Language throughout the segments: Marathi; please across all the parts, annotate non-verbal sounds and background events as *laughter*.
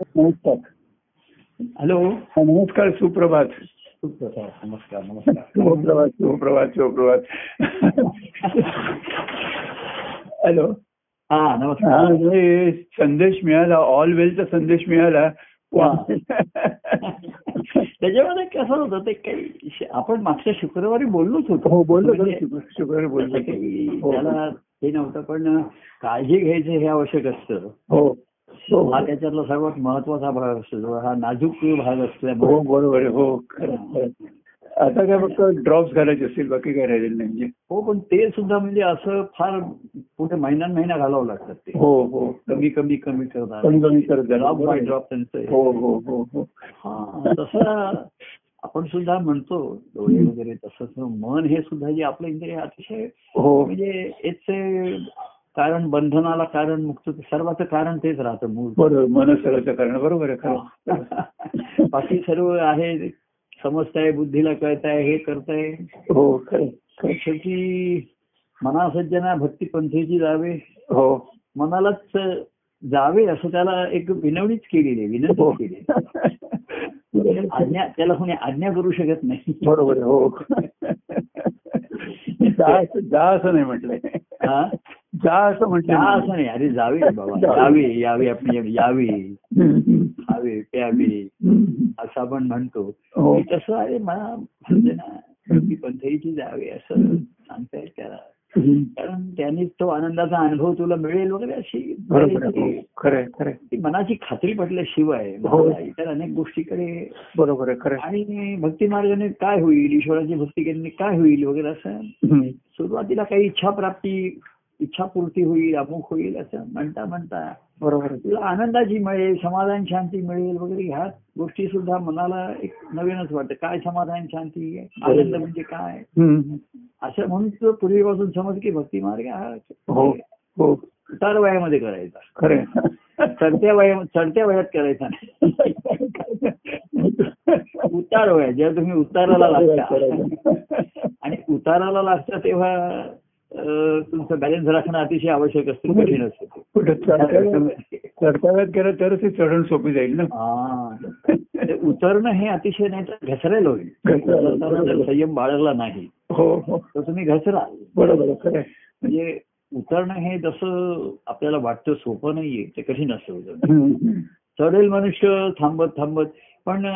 नमस्कार. हॅलो. नमस्कार सुप्रभात. सुप्रभात नमस्कार नमस्कार. सुप्रभात सुप्रभात हॅलो. हा नमस्कार. संदेश मिळाला ऑल वेलचा संदेश मिळाला. त्याच्यामध्ये कसं होतं ते काही आपण मागच्या शुक्रवारी बोललोच होतो. हो बोललो म्हणजे शुक्र- शुक्रवारी बोललो काही *laughs* हो. त्याला हे नव्हतं पण काळजी घ्यायचं हे आवश्यक असतं. हो. हो. हा त्याच्यातला सर्वात महत्त्वाचा भाग असतो हा नाजूक भाग हो असल्यामुळे बरोबर हो खरं खरं. आता काय फक्त ड्रॉप्स घालायचे असतील बाकी काय राहिलेलं नाही म्हणजे? हो पण ते सुद्धा म्हणजे असं फार पुढे महिन्यान महिना घालावं लागतात ते. हो हो. कमी कमी कमी करतात. कमी कमी करत जायचं. ड्रॉप बाय बरोबर. ड्रॉप त्यांचं हो. हो हो हो हा. तसं आपण सुद्धा म्हणतो डोळे वगैरे तसंच. मन हे सुद्धा जे आपलं इंद्रिय अतिशय हो. म्हणजे याचे कारण बंधनाला कारण मुक्त सर्वाचं कारण तेच राहतं मूळ. बरोबर मनसराचं कारण बरोबर आहे *laughs* बाकी सर्व आहे समजताय बुद्धीला कळताय हे करताय. हो. शेवटी मनासज्जना भक्ती पंथेची जावे. हो. मनालाच जावे असं त्याला एक विनवणीच केलेली आहे हो. विनंती केली आज्ञा त्याला कोणी आज्ञा करू शकत नाही. बरोबर हो. *laughs* जा असं- जा असं नाही म्हटलंय. हा? जा असं म्हटलं असं नाही. अरे जावे बाबा. यावे यावे आपण यावे खावे प्यावे. असं आपण म्हणतो. हो. तसं अरे मला म्हणते ना पंथईची जावे असं सांगतायत त्याला. कारण त्यांनी तो आनंदाचा अनुभव तुला मिळेल वगैरे अशी हो. खरं खरं मनाची खात्री पटल्याशिवाय हो. इतर अनेक गोष्टीकडे बरोबर आहे खरं. आणि भक्ती मार्गाने काय होईल? ईश्वराची भक्ती केल्याने काय होईल वगैरे असं. सुरुवातीला काही इच्छा प्राप्ती इच्छापूर्ती होईल अमुक होईल असं म्हणता म्हणता बरोबर. तुला आनंदाची मिळेल समाधान शांती मिळेल वगैरे ह्या गोष्टी सुद्धा मनाला एक नवीनच वाटतं. काय समाधान शांती आनंद म्हणजे काय. असं म्हणून तुझं पूर्वीपासून समज की भक्ती मार्ग हा हो हो. उतार वयामध्ये करायचा. खरं. चढत्या वया चढत्या वयात करायचा नाही. उतार वयात जेव्हा तुम्ही उताराला लागता. आणि उताराला लागता तेव्हा तुमचं बॅलन्स राखणं अतिशय आवश्यक असतं कठीण असतं ते. कुठं चढत्या- चढत्याव्यात केलं तरच ते चढण सोपी जाईल ना हा. ते उतरणं हे अतिशय नाही तर घसरायला होईल संयम बाळगला नाही हो हो तर तुम्ही घसराल बरोबर. म्हणजे उतरणं हे जसं आपल्याला वाटतं सोपं नाहीये ते कठीण असतं उतरणं. चढेल मनुष्य थांबत थांबत पण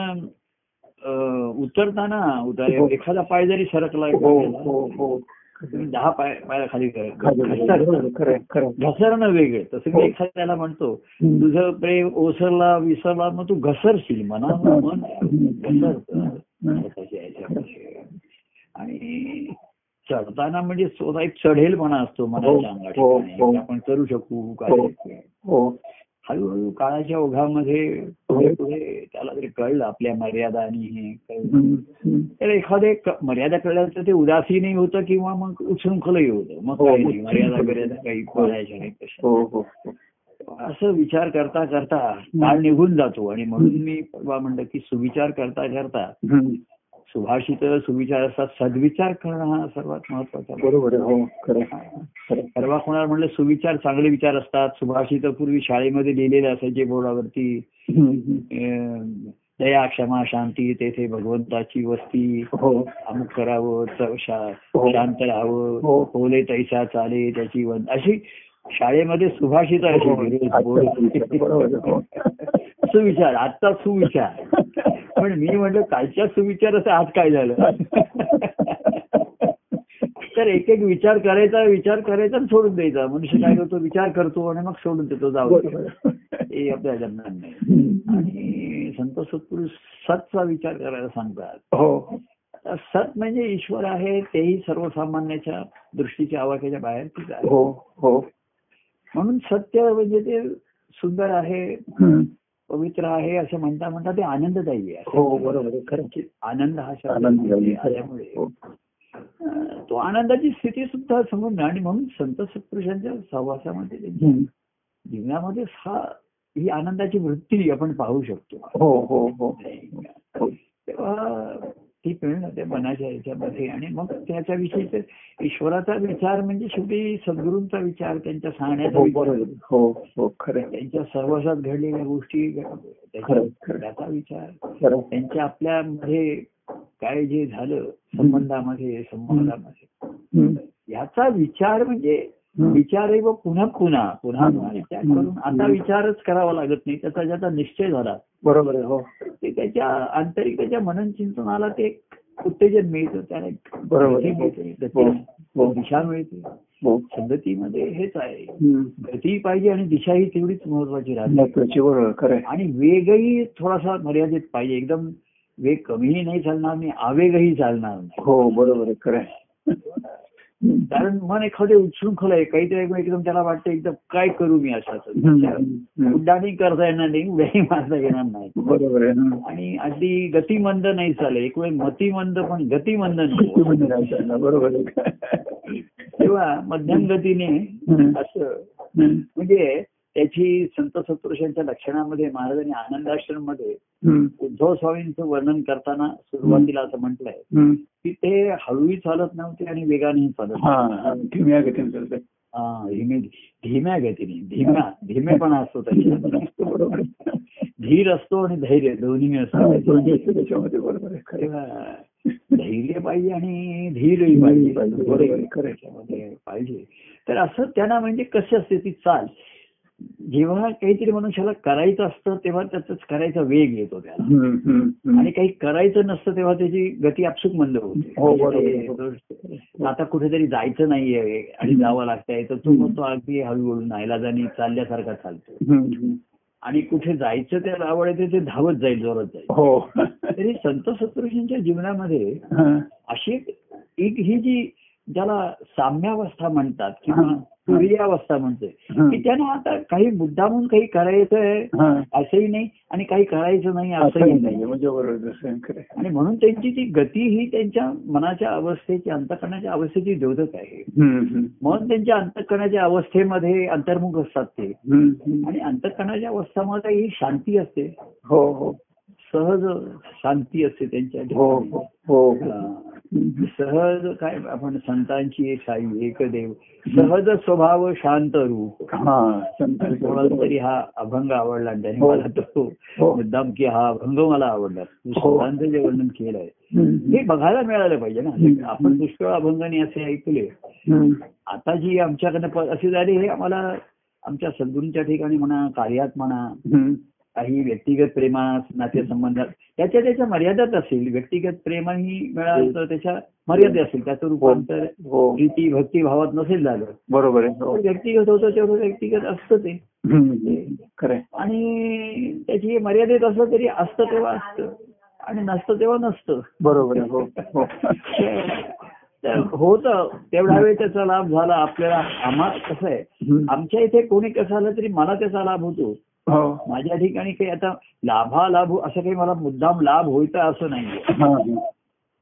उतरताना उतर हो. एखादा पाय जरी सरकला हो तुम्ही दहा पाय पायाला खाली. घसरणं वेगळं तसं हो. मी एखाद्याला म्हणतो. तुझं प्रेम ओसरला विसरला मग तू घसरशील मना मन घसरतं. याच्यामध्ये. आणि चढताना म्हणजे स्वतः एक चढेलपणा असतो मनाच्या हो, हो. हो. आपण करू शकू हो. काय हो हळूहळू काळाच्या ओघामध्ये पुढे पुढे त्याला जरी कळलं आपल्या मर्यादा आणि हे कळलं. तर एखादे मर्यादा कळल्याचं ते उदासीनही होतं किंवा मग उच्छृंखलही होतं मग हो. काही नाही मर्यादा मर्यादा काही पाळायच्या नाही कशा हो हो हो. असं विचार करता करता काळ निघून जातो आणि म्हणून मी परवा म्हणलं की सुविचार करता करता. सुभाषित सुविचार असतात सद्विचार करणं हा सर्वात महत्त्वाचा बरोबर हो. परवा कोणाला म्हणलं सुविचार चांगले विचार असतात. सुभाषित पूर्वी शाळेमध्ये लिहिलेले असायचे बोर्डावरती. दया क्षमा शांती तेथे भगवंताची वस्ती. हो. अमुक करावं हो. शांत राहावं. हो. होले तैसा चाले त्याची वन. अशी शाळेमध्ये सुभाषित हो. हो. सुविचार आजचा सुविचार. पण मी म्हटलं कालच्या सुविचाराचं आज काय झालं? तर एक एक विचार करायचा विचार करायचा सोडून द्यायचा. मनुष्य काय करतो? विचार करतो आणि मग सोडून देतो. जाऊ. हे आपल्या जन्मात नाही. आणि संत सत्पुरुष सतचा विचार करायला सांगतात. हो. सत म्हणजे ईश्वर आहे तेही सर्वसामान्याच्या दृष्टीच्या आवाक्याच्या आहे हो हो. म्हणून सत्य म्हणजे ते सुंदर आहे. पवित्र आहे असं म्हणता म्हणता ते आनंददायी आहे हो बरोबर. आनंद हा शब्द आनंददायी. आल्यामुळे हो. तो आनंदाची स्थिती सुद्धा समजणं आणि म्हणून संत सत्पुरुषांच्या सहवासामध्ये. जीवनामध्ये हा ही आनंदाची वृत्ती आपण पाहू शकतो हो हो हो हो. तेव्हा ती मिळणं त्या मनाच्या याच्यामध्ये. आणि मग त्याच्याविषयी ईश्वराचा विचार म्हणजे शेवटी सद्गुरूंचा विचार त्यांच्या सांगण्याचा हो हो हो खरं. त्यांच्या सहवासात घडलेल्या गोष्टी त्याच्या. त्याचा विचार. त्यांच्या आपल्यामध्ये काय जे झालं संबंधामध्ये संबंधामध्ये. याचा विचार म्हणजे. विचार आहे व पुन्हा पुन्हा पुन्हा विचार करून आता विचारच करावा लागत नाही. त्याचा ज्याचा निश्चय झाला. बरोबर आहे हो. ते त्याच्या आंतरिक त्याच्या मनन चिंतनाला ते उत्तेजन मिळतं. त्याला बरोबर आहे. मिळते हो. हो. दिशा मिळते. हो. संगतीमध्ये हेच आहे. गती पाहिजे आणि दिशा ही तेवढीच महत्वाची राहते. आणि वेगही थोडासा मर्यादित पाहिजे. एकदम वेग कमीही नाही चालणार नाही आवेगही चालणार नाही. हो बरोबर आहे खरं. कारण मन एखादे उच्छृंखल आहे काहीतरी एकदम त्याला वाटतं एकदम काय करू मी. अशाच हम्म. उड्डाणी करता येणार नाही उड्याही मारता येणार नाही बरोबर. आणि अगदी गतिमंद नाही चालेल एक वेळ मतिमंद पण गतिमंद नाही बरोबर तेव्हा मध्यम गतीने. असं. म्हणजे त्याची संत सत्पुरुषांच्या लक्षणामध्ये महाराजांनी आनंदाश्रममध्ये. उद्धव स्वामींचं वर्णन करताना सुरुवातीला असं म्हटलंय. की ते हळूही चालत नव्हते आणि वेगानेही चालत नव्हते. धीम्या गतीने. हा, धीम्या गतीने धीम्या धीमेपणा असतो त्याच्यात बरोबर. धीर असतो आणि धैर्य दोन्ही असतो त्याच्यामध्ये बरोबर धैर्य पाहिजे आणि धीरही पाहिजे पाहिजे तर असं त्यांना म्हणजे कशी असते ती चाल जेव्हा काहीतरी मनुष्याला करायचं असतं तेव्हा त्याचाच करायचा वेग येतो त्याला. आणि काही करायचं नसतं तेव्हा त्याची गती आपसुक मंद होते हो. म्हणजे आता कुठेतरी जायचं नाहीये आणि जावं लागतंय तर तो मग तो अगदी हळूहळू नाईलाजाने चालल्यासारखा चालतो. आणि कुठे जायचं त्याला आवड येते ते धावत जाईल जोरात जाईल हो तरी संत सत्पुरुषांच्या जीवनामध्ये. अशी एक ही जी ज्याला साम्यावस्था म्हणतात किंवा तुरीयावस्था म्हणते हं. की त्यांना आता काही मुद्दामून काही करायचं आहे हा. असंही नाही आणि काही करायचं नाही असंही नाही म्हणजे बरोबर. आणि म्हणून त्यांची ती गती ही त्यांच्या मनाच्या अवस्थेची अंतकरणाच्या अवस्थेची द्योतक आहे. म्हणून त्यांच्या अंतकरणाच्या अवस्थेमध्ये अंतर्मुख असतात ते. आणि अंतकरणाच्या अवस्थामध्ये ही शांती असते हो हो सहज शांती असते त्यांच्या हो. हो हो. सहज काय आपण संतांची साई एकदेव सहज स्वभाव शांत रूप हा कोणाला. तरी हा अभंग आवडला त्याने हो. मला तो हो. मुद्दाम की हा अभंग मला आवडला. संतांचं जे वर्णन केलंय. हे बघायला मिळालं पाहिजे ना. आपण पुष्कळ अभंगाने असे ऐकले. आता जी आमच्याकडनं असे झाले हे आम्हाला आमच्या सद्गुरूंच्या ठिकाणी म्हणा कार्यात म्हणा. काही व्यक्तिगत प्रेमात नातेसंबंधात त्याच्या त्याच्या मर्यादात असेल. व्यक्तिगत प्रेमही मिळालं तर त्याच्या मर्यादा असेल. त्याचं रूपांतर हो. प्रीती भक्ती भावात नसेल झालं. बरोबर हो. व्यक्तिगत होतं तेवढं व्यक्तिगत असतं ते. खरं. आणि त्याची मर्यादित असलं तरी असतं तेव्हा असतं. आणि नसतं तेव्हा नसतं. बरोबर आहे. हो. हो. होतं. तेवढा वेळ त्याचा लाभ झाला. आपल्याला आम्हाला कसं आहे. आमच्या इथे कोणी कसं आलं तरी मला त्याचा लाभ होतो. हो माझ्या ठिकाणी काही आता लाभा लाभ असं काही मला मुद्दाम लाभ होईता असं नाहीये. हा, हा.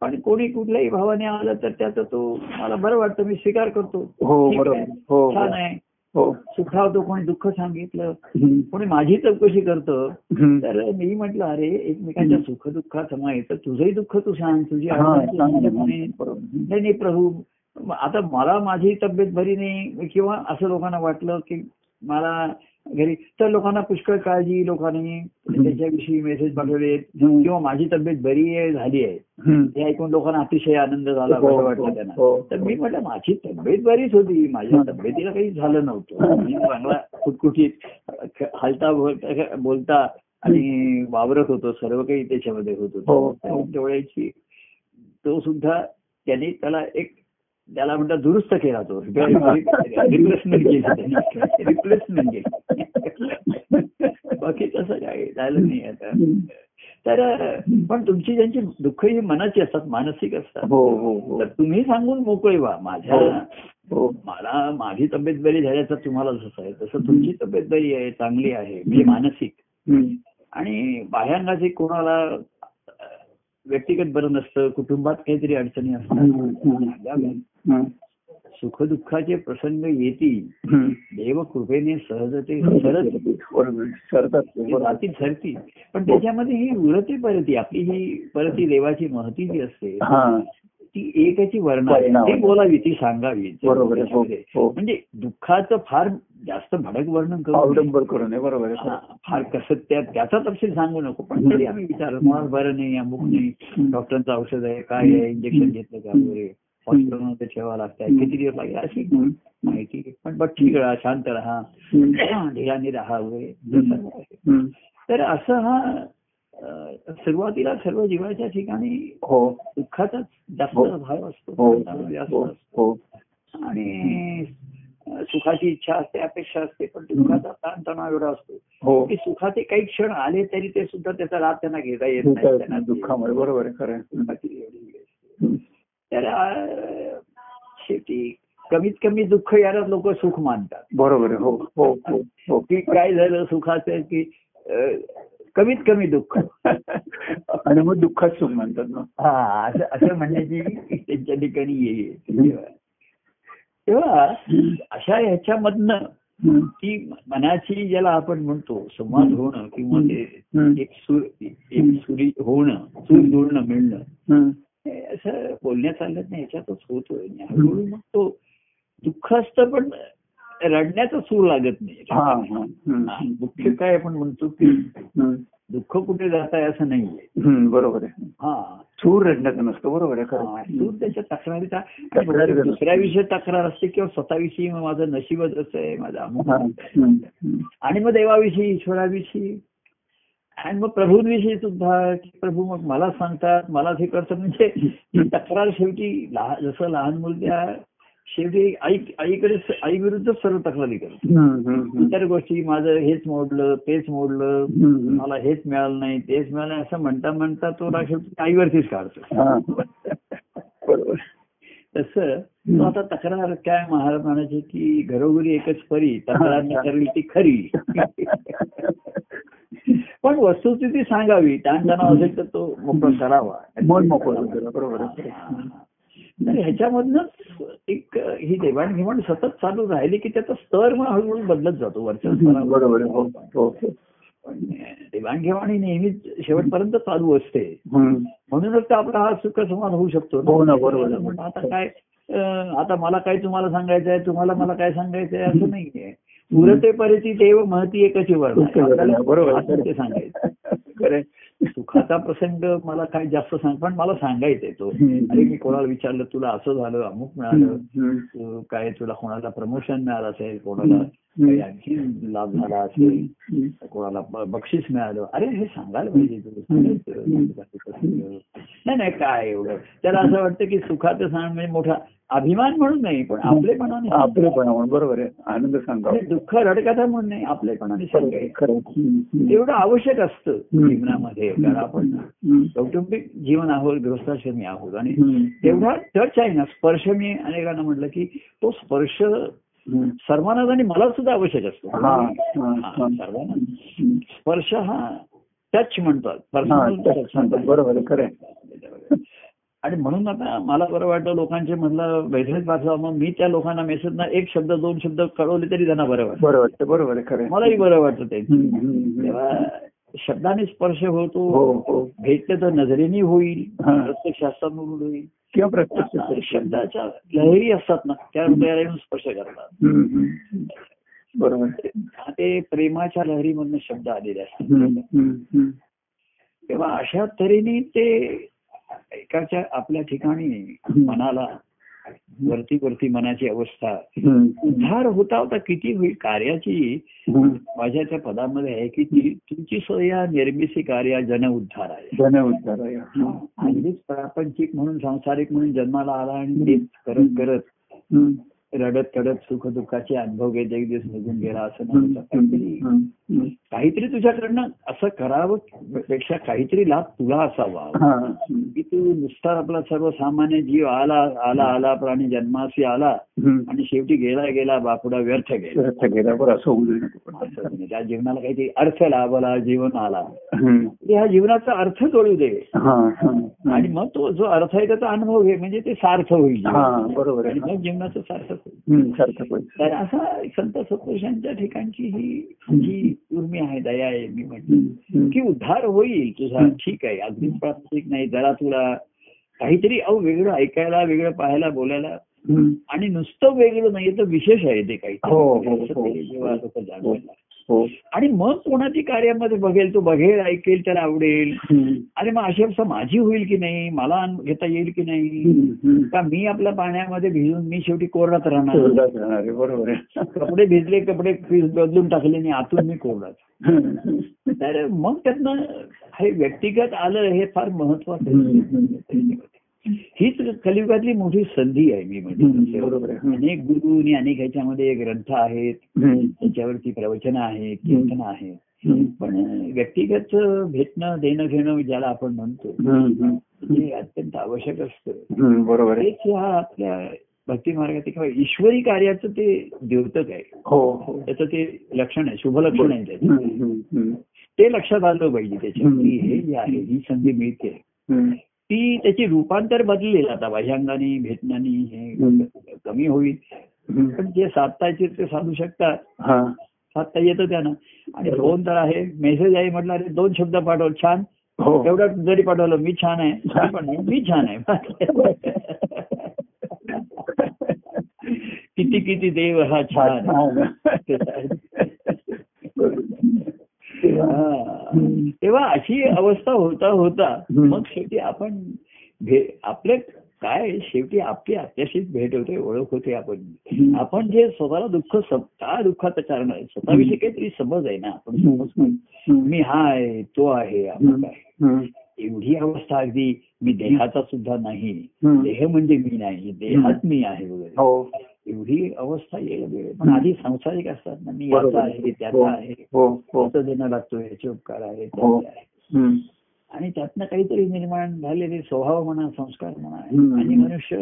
पण कोणी कुठल्याही भावाने आलं तर त्याचा तो मला बरं वाटतं मी स्वीकार करतो. हो आहे. हो छान आहे. हो. सुखावतो कोणी दुःख सांगितलं. कोणी माझी चौकशी करतं. तर मी म्हटलं अरे एकमेकांच्या सुख दुःखात समय तर तुझंही दुःख तू सांग तुझी हा. नाही नाही प्रभू आता मला माझी तब्येत बरी नाही किंवा असं लोकांना वाटलं की मला घरी तर लोकांना पुष्कळ काळजी लोकांनी त्याच्याविषयी मेसेज पाठवले. किंवा माझी तब्येत बरी आहे झाली आहे. हे ऐकून लोकांना अतिशय आनंद झाला हो, असं वाटलं हो, त्यांना हो. तर मी म्हटलं माझी तब्येत बरीच होती माझ्या हं. तब्येतीला काही झालं नव्हतं मी चांगला कुटकुटीत हलता बोलता आणि वावरत होतो सर्व काही त्याच्यामध्ये होत हो, होतं हो. तेवढ्याची तो सुद्धा त्याने त्याला एक त्याला म्हणतात दुरुस्त केला तो. रिप्लेसमेंट केली त्याने. रिप्लेसमेंट केली. बाकी तसं काय झालं नाही आता. तर पण तुमची ज्यांची दुःख ही मनाची असतात मानसिक असतात हो हो हो. तर तुम्ही सांगून मोकळे व्हा. माझ्या हो मला माझी तब्येत बरी झाल्याचं तुम्हाला जसं आहे तसं तुमची तब्येत बरी आहे चांगली आहे. म्हणजे मानसिक. आणि बाह्यांगाचे कोणाला व्यक्तिगत बरं नसतं कुटुंबात काहीतरी अडचणी असतात हम्म. सुखदुःखाचे प्रसंग येतील. देव कृपेने सहज ते सरत बरोबर सरतात ते, बरोबर. जाती सरती पण त्याच्यामध्ये ही उरती परती आपली ही परती देवाची महती जी असते ती एकाची वर्ण. ती बोलावी ती सांगावी. हो. हो. म्हणजे दुःखाचं फार जास्त भडक वर्णन करू नये. अवलंबर करू नये. बरोबर आहे. हा, फार कसं त्या त्याचा तपशील सांगू नको पण तरी आम्ही विचार बरं नाही अमुक नाही डॉक्टरचं औषध आहे काय आहे इंजेक्शन घेतलं का वगैरे? हॉस्पिटलमध्ये ठेवावं लागतंय. किती दिवस लागेल अशी. माहिती. पण बट ठीक राहा शांत राहा. धीराने राहा वगैरे. तर असं हा सुरुवातीला सर्व जीवाच्या ठिकाणी हो. दुःखाचाच जास्त हो. भाव असतो. हो. हो. असतो. आणि सुखाची इच्छा असते अपेक्षा असते पण दुःखाचा ताणतणाव एवढा असतो. की सुखाचे काही क्षण आले तरी ते सुद्धा त्याचा लाभ त्यांना घेता येत नाही. त्यांना दुःखामुळे. बरोबर आहे खरं अं, शेवटी कमीत कमी दुःख याला लोक सुख मानतात. बरोबर हो हो हो हो. की काय झालं सुखाचं की कमीत कमी दुःख. *laughs* आणि मग दुःखात सुख म्हणतात ना. हा असं असं म्हणण्याची त्यांच्या ठिकाणी येईल तेव्हा. अशा ह्याच्यामधनं. की मनाची ज्याला आपण म्हणतो संवाद होणं किंवा. एक सूर एक सुरी होणं सूर जुळणं मिळणं. असं बोलण्यात चालत नाही याच्यातच होतोय हळूहळू मग तो दुःख असतं पण रडण्याचा सूर लागत नाही हा हा. हा, मुख्य काय आपण म्हणतो की. दुःख कुठे जात आहे असं नाहीये. बरोबर आहे हा सूर रडण्याचं नसतं बरोबर आहे सूर त्याच्या तक्रारीचा तक्रारी करतो. दुसऱ्याविषयी तक्रार असते किंवा स्वतःविषयी माझं नशीबच असं आहे माझं. आणि मग देवाविषयी ईश्वराविषयी आणि मग प्रभूंविषयी सुद्धा की प्रभू मग मला सांगतात मला हे करतात म्हणजे तक्रार शेवटी लहान जसं लहान मुलगा शेवटी आई आईकडे आई विरुद्ध सर्व तक्रारी करतो. इतर गोष्टी माझं हेच मोडलं तेच मोडलं. मला हेच मिळालं नाही तेच मिळालं नाही असं म्हणता म्हणता तो राग शेवटी आईवरतीच काढतो. बरोबर. तसं तो आता तक्रार काय महाराज म्हणायचे की घरोघरी एकच परी तक्रार ती खरी. *laughs* पण वस्तुस्थिती सांगावी. ताणतणाव असेल तर तो मोकळा करावा. मन मोकळं बरोबर तर ह्याच्यामधनच एक ही देवाणघेवाण सतत चालू राहिली की त्याचा स्तर मग हळूहळू बदलत जातो वरच्या स्तरावर. हो हो. पण देवाणघेवाण ही नेहमीच शेवटपर्यंत चालू असते. म्हणूनच तर आपला हा सुख संवाद होऊ शकतो हो आता काय आता मला काय तुम्हाला सांगायचं आहे तुम्हाला मला काय सांगायचं आहे असं नाहीये. पुरते परिची देव महती एकची बरोबर ते सांगायचं. सुखाचा प्रसंग मला काय जास्त सांग पण मला सांगायचंय तो. अरे मी कोणाला विचारलं तुला असं झालं अमुक मिळालं काय तुला कोणाला प्रमोशन मिळालं असेल कोणाला. काही आणखी लाभ झाला असेल. कोणाला बक्षीस मिळालं अरे हे सांगायला पाहिजे. नाही नाही काय एवढं त्याला असं वाटतं की सुखाचं सांग म्हणजे मोठा अभिमान म्हणून नाही पण आपलेपणाने. आपलेपणा म्हणून बरोबर आहे आनंद सांगा म्हणजे दुःख रडकथा म्हणून नाही आपलेपणाने सांगायचं. एवढं आवश्यक असतं. जीवनामध्ये कारण आपण. कौटुंबिक जीवन आहोत गृहस्थाश्रमी आहोत आणि. तेवढा टच आहे ना स्पर्श मी अनेकांना म्हटलं की तो स्पर्श हम्म. सर्वांना आणि मला सुद्धा आवश्यक असतो हा, हा, हा, हा. सर्वांना. स्पर्श हा टच म्हणतात हा. बरोबर. आणि म्हणून आता मला बरं वाटतं लोकांचे म्हटलं मेसेज पाठवा मग मी त्या लोकांना मेसेज ना एक शब्द दोन शब्द कळवले तरी त्यांना बरं वाटतं बरं वाटतं बरोबर खरं. मलाही बरं वाटतं ते. तेव्हा शब्दाने स्पर्श हो होतो हो भेटलं तर नजरेनी होईल हा. प्रत्यक्ष शास्त्रामधून होईल किंवा प्रत्यक्ष शब्दाच्या लहरी असतात ना त्या हृदयाला येऊन स्पर्श करतात. बरोबर. ते प्रेमाच्या लहरीमधनं शब्द आलेले असतात. तेव्हा अशा तऱ्हेने ते एकाच्या आपल्या ठिकाणी मनाला वरती वरती मनाची अवस्था. उद्धार होता होता किती होईल? कार्याची. माझ्या त्या पदामध्ये आहे की ती तुमची सोया निर्मिती कार्य जन उद्धार आहे. धन उद्धार आहे. अगदीच प्रापंचिक म्हणून सांसारिक म्हणून जन्माला आला आणि करत करत रडत रडत सुख दुःखाचे अनुभव घेत एक दिवस निघून गेला असं काहीतरी तुझ्याकडनं असं करावं पेक्षा काहीतरी लाभ तुला असावा. की तू नुसता आपला सर्वसामान्य जीव आला आला आला प्राणी जन्माशी आला. आणि शेवटी गेला गेला बापुडा व्यर्थ गेला. असं. त्या जीवनाला काहीतरी अर्थ लाभला जीवन आला हम्म. ह्या जीवनाचा अर्थ कळू दे. आणि मग तो जो अर्थ आहे त्याचा अनुभव घे म्हणजे ते सार्थ होईल. बरोबर आणि मग जीवनाचं सार्थक होईल सार्थक होईल. तर असा संत सत्पुरुषांच्या ठिकाणची ही जी उर्मी आहे दया आहे मी म्हटलं. की उद्धार होईल तुझा ठीक आहे अगदीच प्राथमिक नाही जरा तुला काहीतरी अहो वेगळं ऐकायला वेगळं पाहायला बोलायला. आणि नुसतं वेगळं नाही तर विशेष आहे ते काही हो, हो, हो. जेव्हा हो आणि मग कोणाची कार्यामध्ये बघेल तो बघेल ऐकेल त्याला आवडेल. आणि मग अशी अवस्था माझी होईल की नाही? मला घेता येईल की नाही. का मी आपल्या पाण्यामध्ये भिजून मी शेवटी कोरडात राहणार? बरोबर आहे. कपडे भिजले कपडे बदलून टाकले आणि आतून मी कोरडात तर मग त्यातनं हे व्यक्तिगत आलं हे फार महत्वाचं हीच कलियुगातली मोठी संधी आहे मी म्हणजे बरोबर अनेक गुरु आणि अनेक ह्याच्यामध्ये ग्रंथ आहेत. त्याच्यावरती प्रवचन आहेत कीर्तन आहेत पण व्यक्तिगत भेटणं देणं घेणं ज्याला आपण म्हणतो. ते अत्यंत आवश्यक असतं. बरोबर आहे. तेच ह्या आपल्या भक्ती मार्गात किंवा ईश्वरी कार्याचं ते द्योतक आहे. हो हो. त्याचं ते लक्षण आहे शुभ लक्षण आहे त्याचं. ते लक्षात आलं पाहिजे. की हे जे आहे ही संधी मिळते. ती त्याची रूपांतर बदलेल आता बाह्यांगाने भेटण्याने हे. कमी होईल. पण जे साधतायचे ते साधू शकतात हा. साधता येतं त्यांना. आणि फोन तर आहे. मेसेज आहे म्हटलं अरे दोन शब्द पाठव छान. हो. एवढं जरी पाठवलं मी छान आहे. पण मी छान आहे. *laughs* किती किती देव हा छान हा. तेव्हा अशी अवस्था होता होता. मग शेवटी आपण आपले काय शेवटी आपली आपल्याशीच भेट होते ओळख होते आपण. आपण जे स्वतःला दुःख काय दुःखाचं कारण आहे? स्वतःविषयी काहीतरी समज आहे ना आपण समजतो मी हा आहे तो आहे आपण काय. एवढी अवस्था अगदी मी देहाचा सुद्धा नाही. देह म्हणजे मी नाही देहात मी आहे वगैरे. हो. एवढी अवस्था येईल. पण आधी संसारिक असतात ना मी. याचा आहे हो, त्याचा आहे हो. हो. त्याचं देणं लागतो याचे उपकार आहे हो. त्याचे आहे. हम्म. आणि त्यातनं काहीतरी निर्माण झालेले स्वभाव म्हणा संस्कार म्हणा. आणि मनुष्य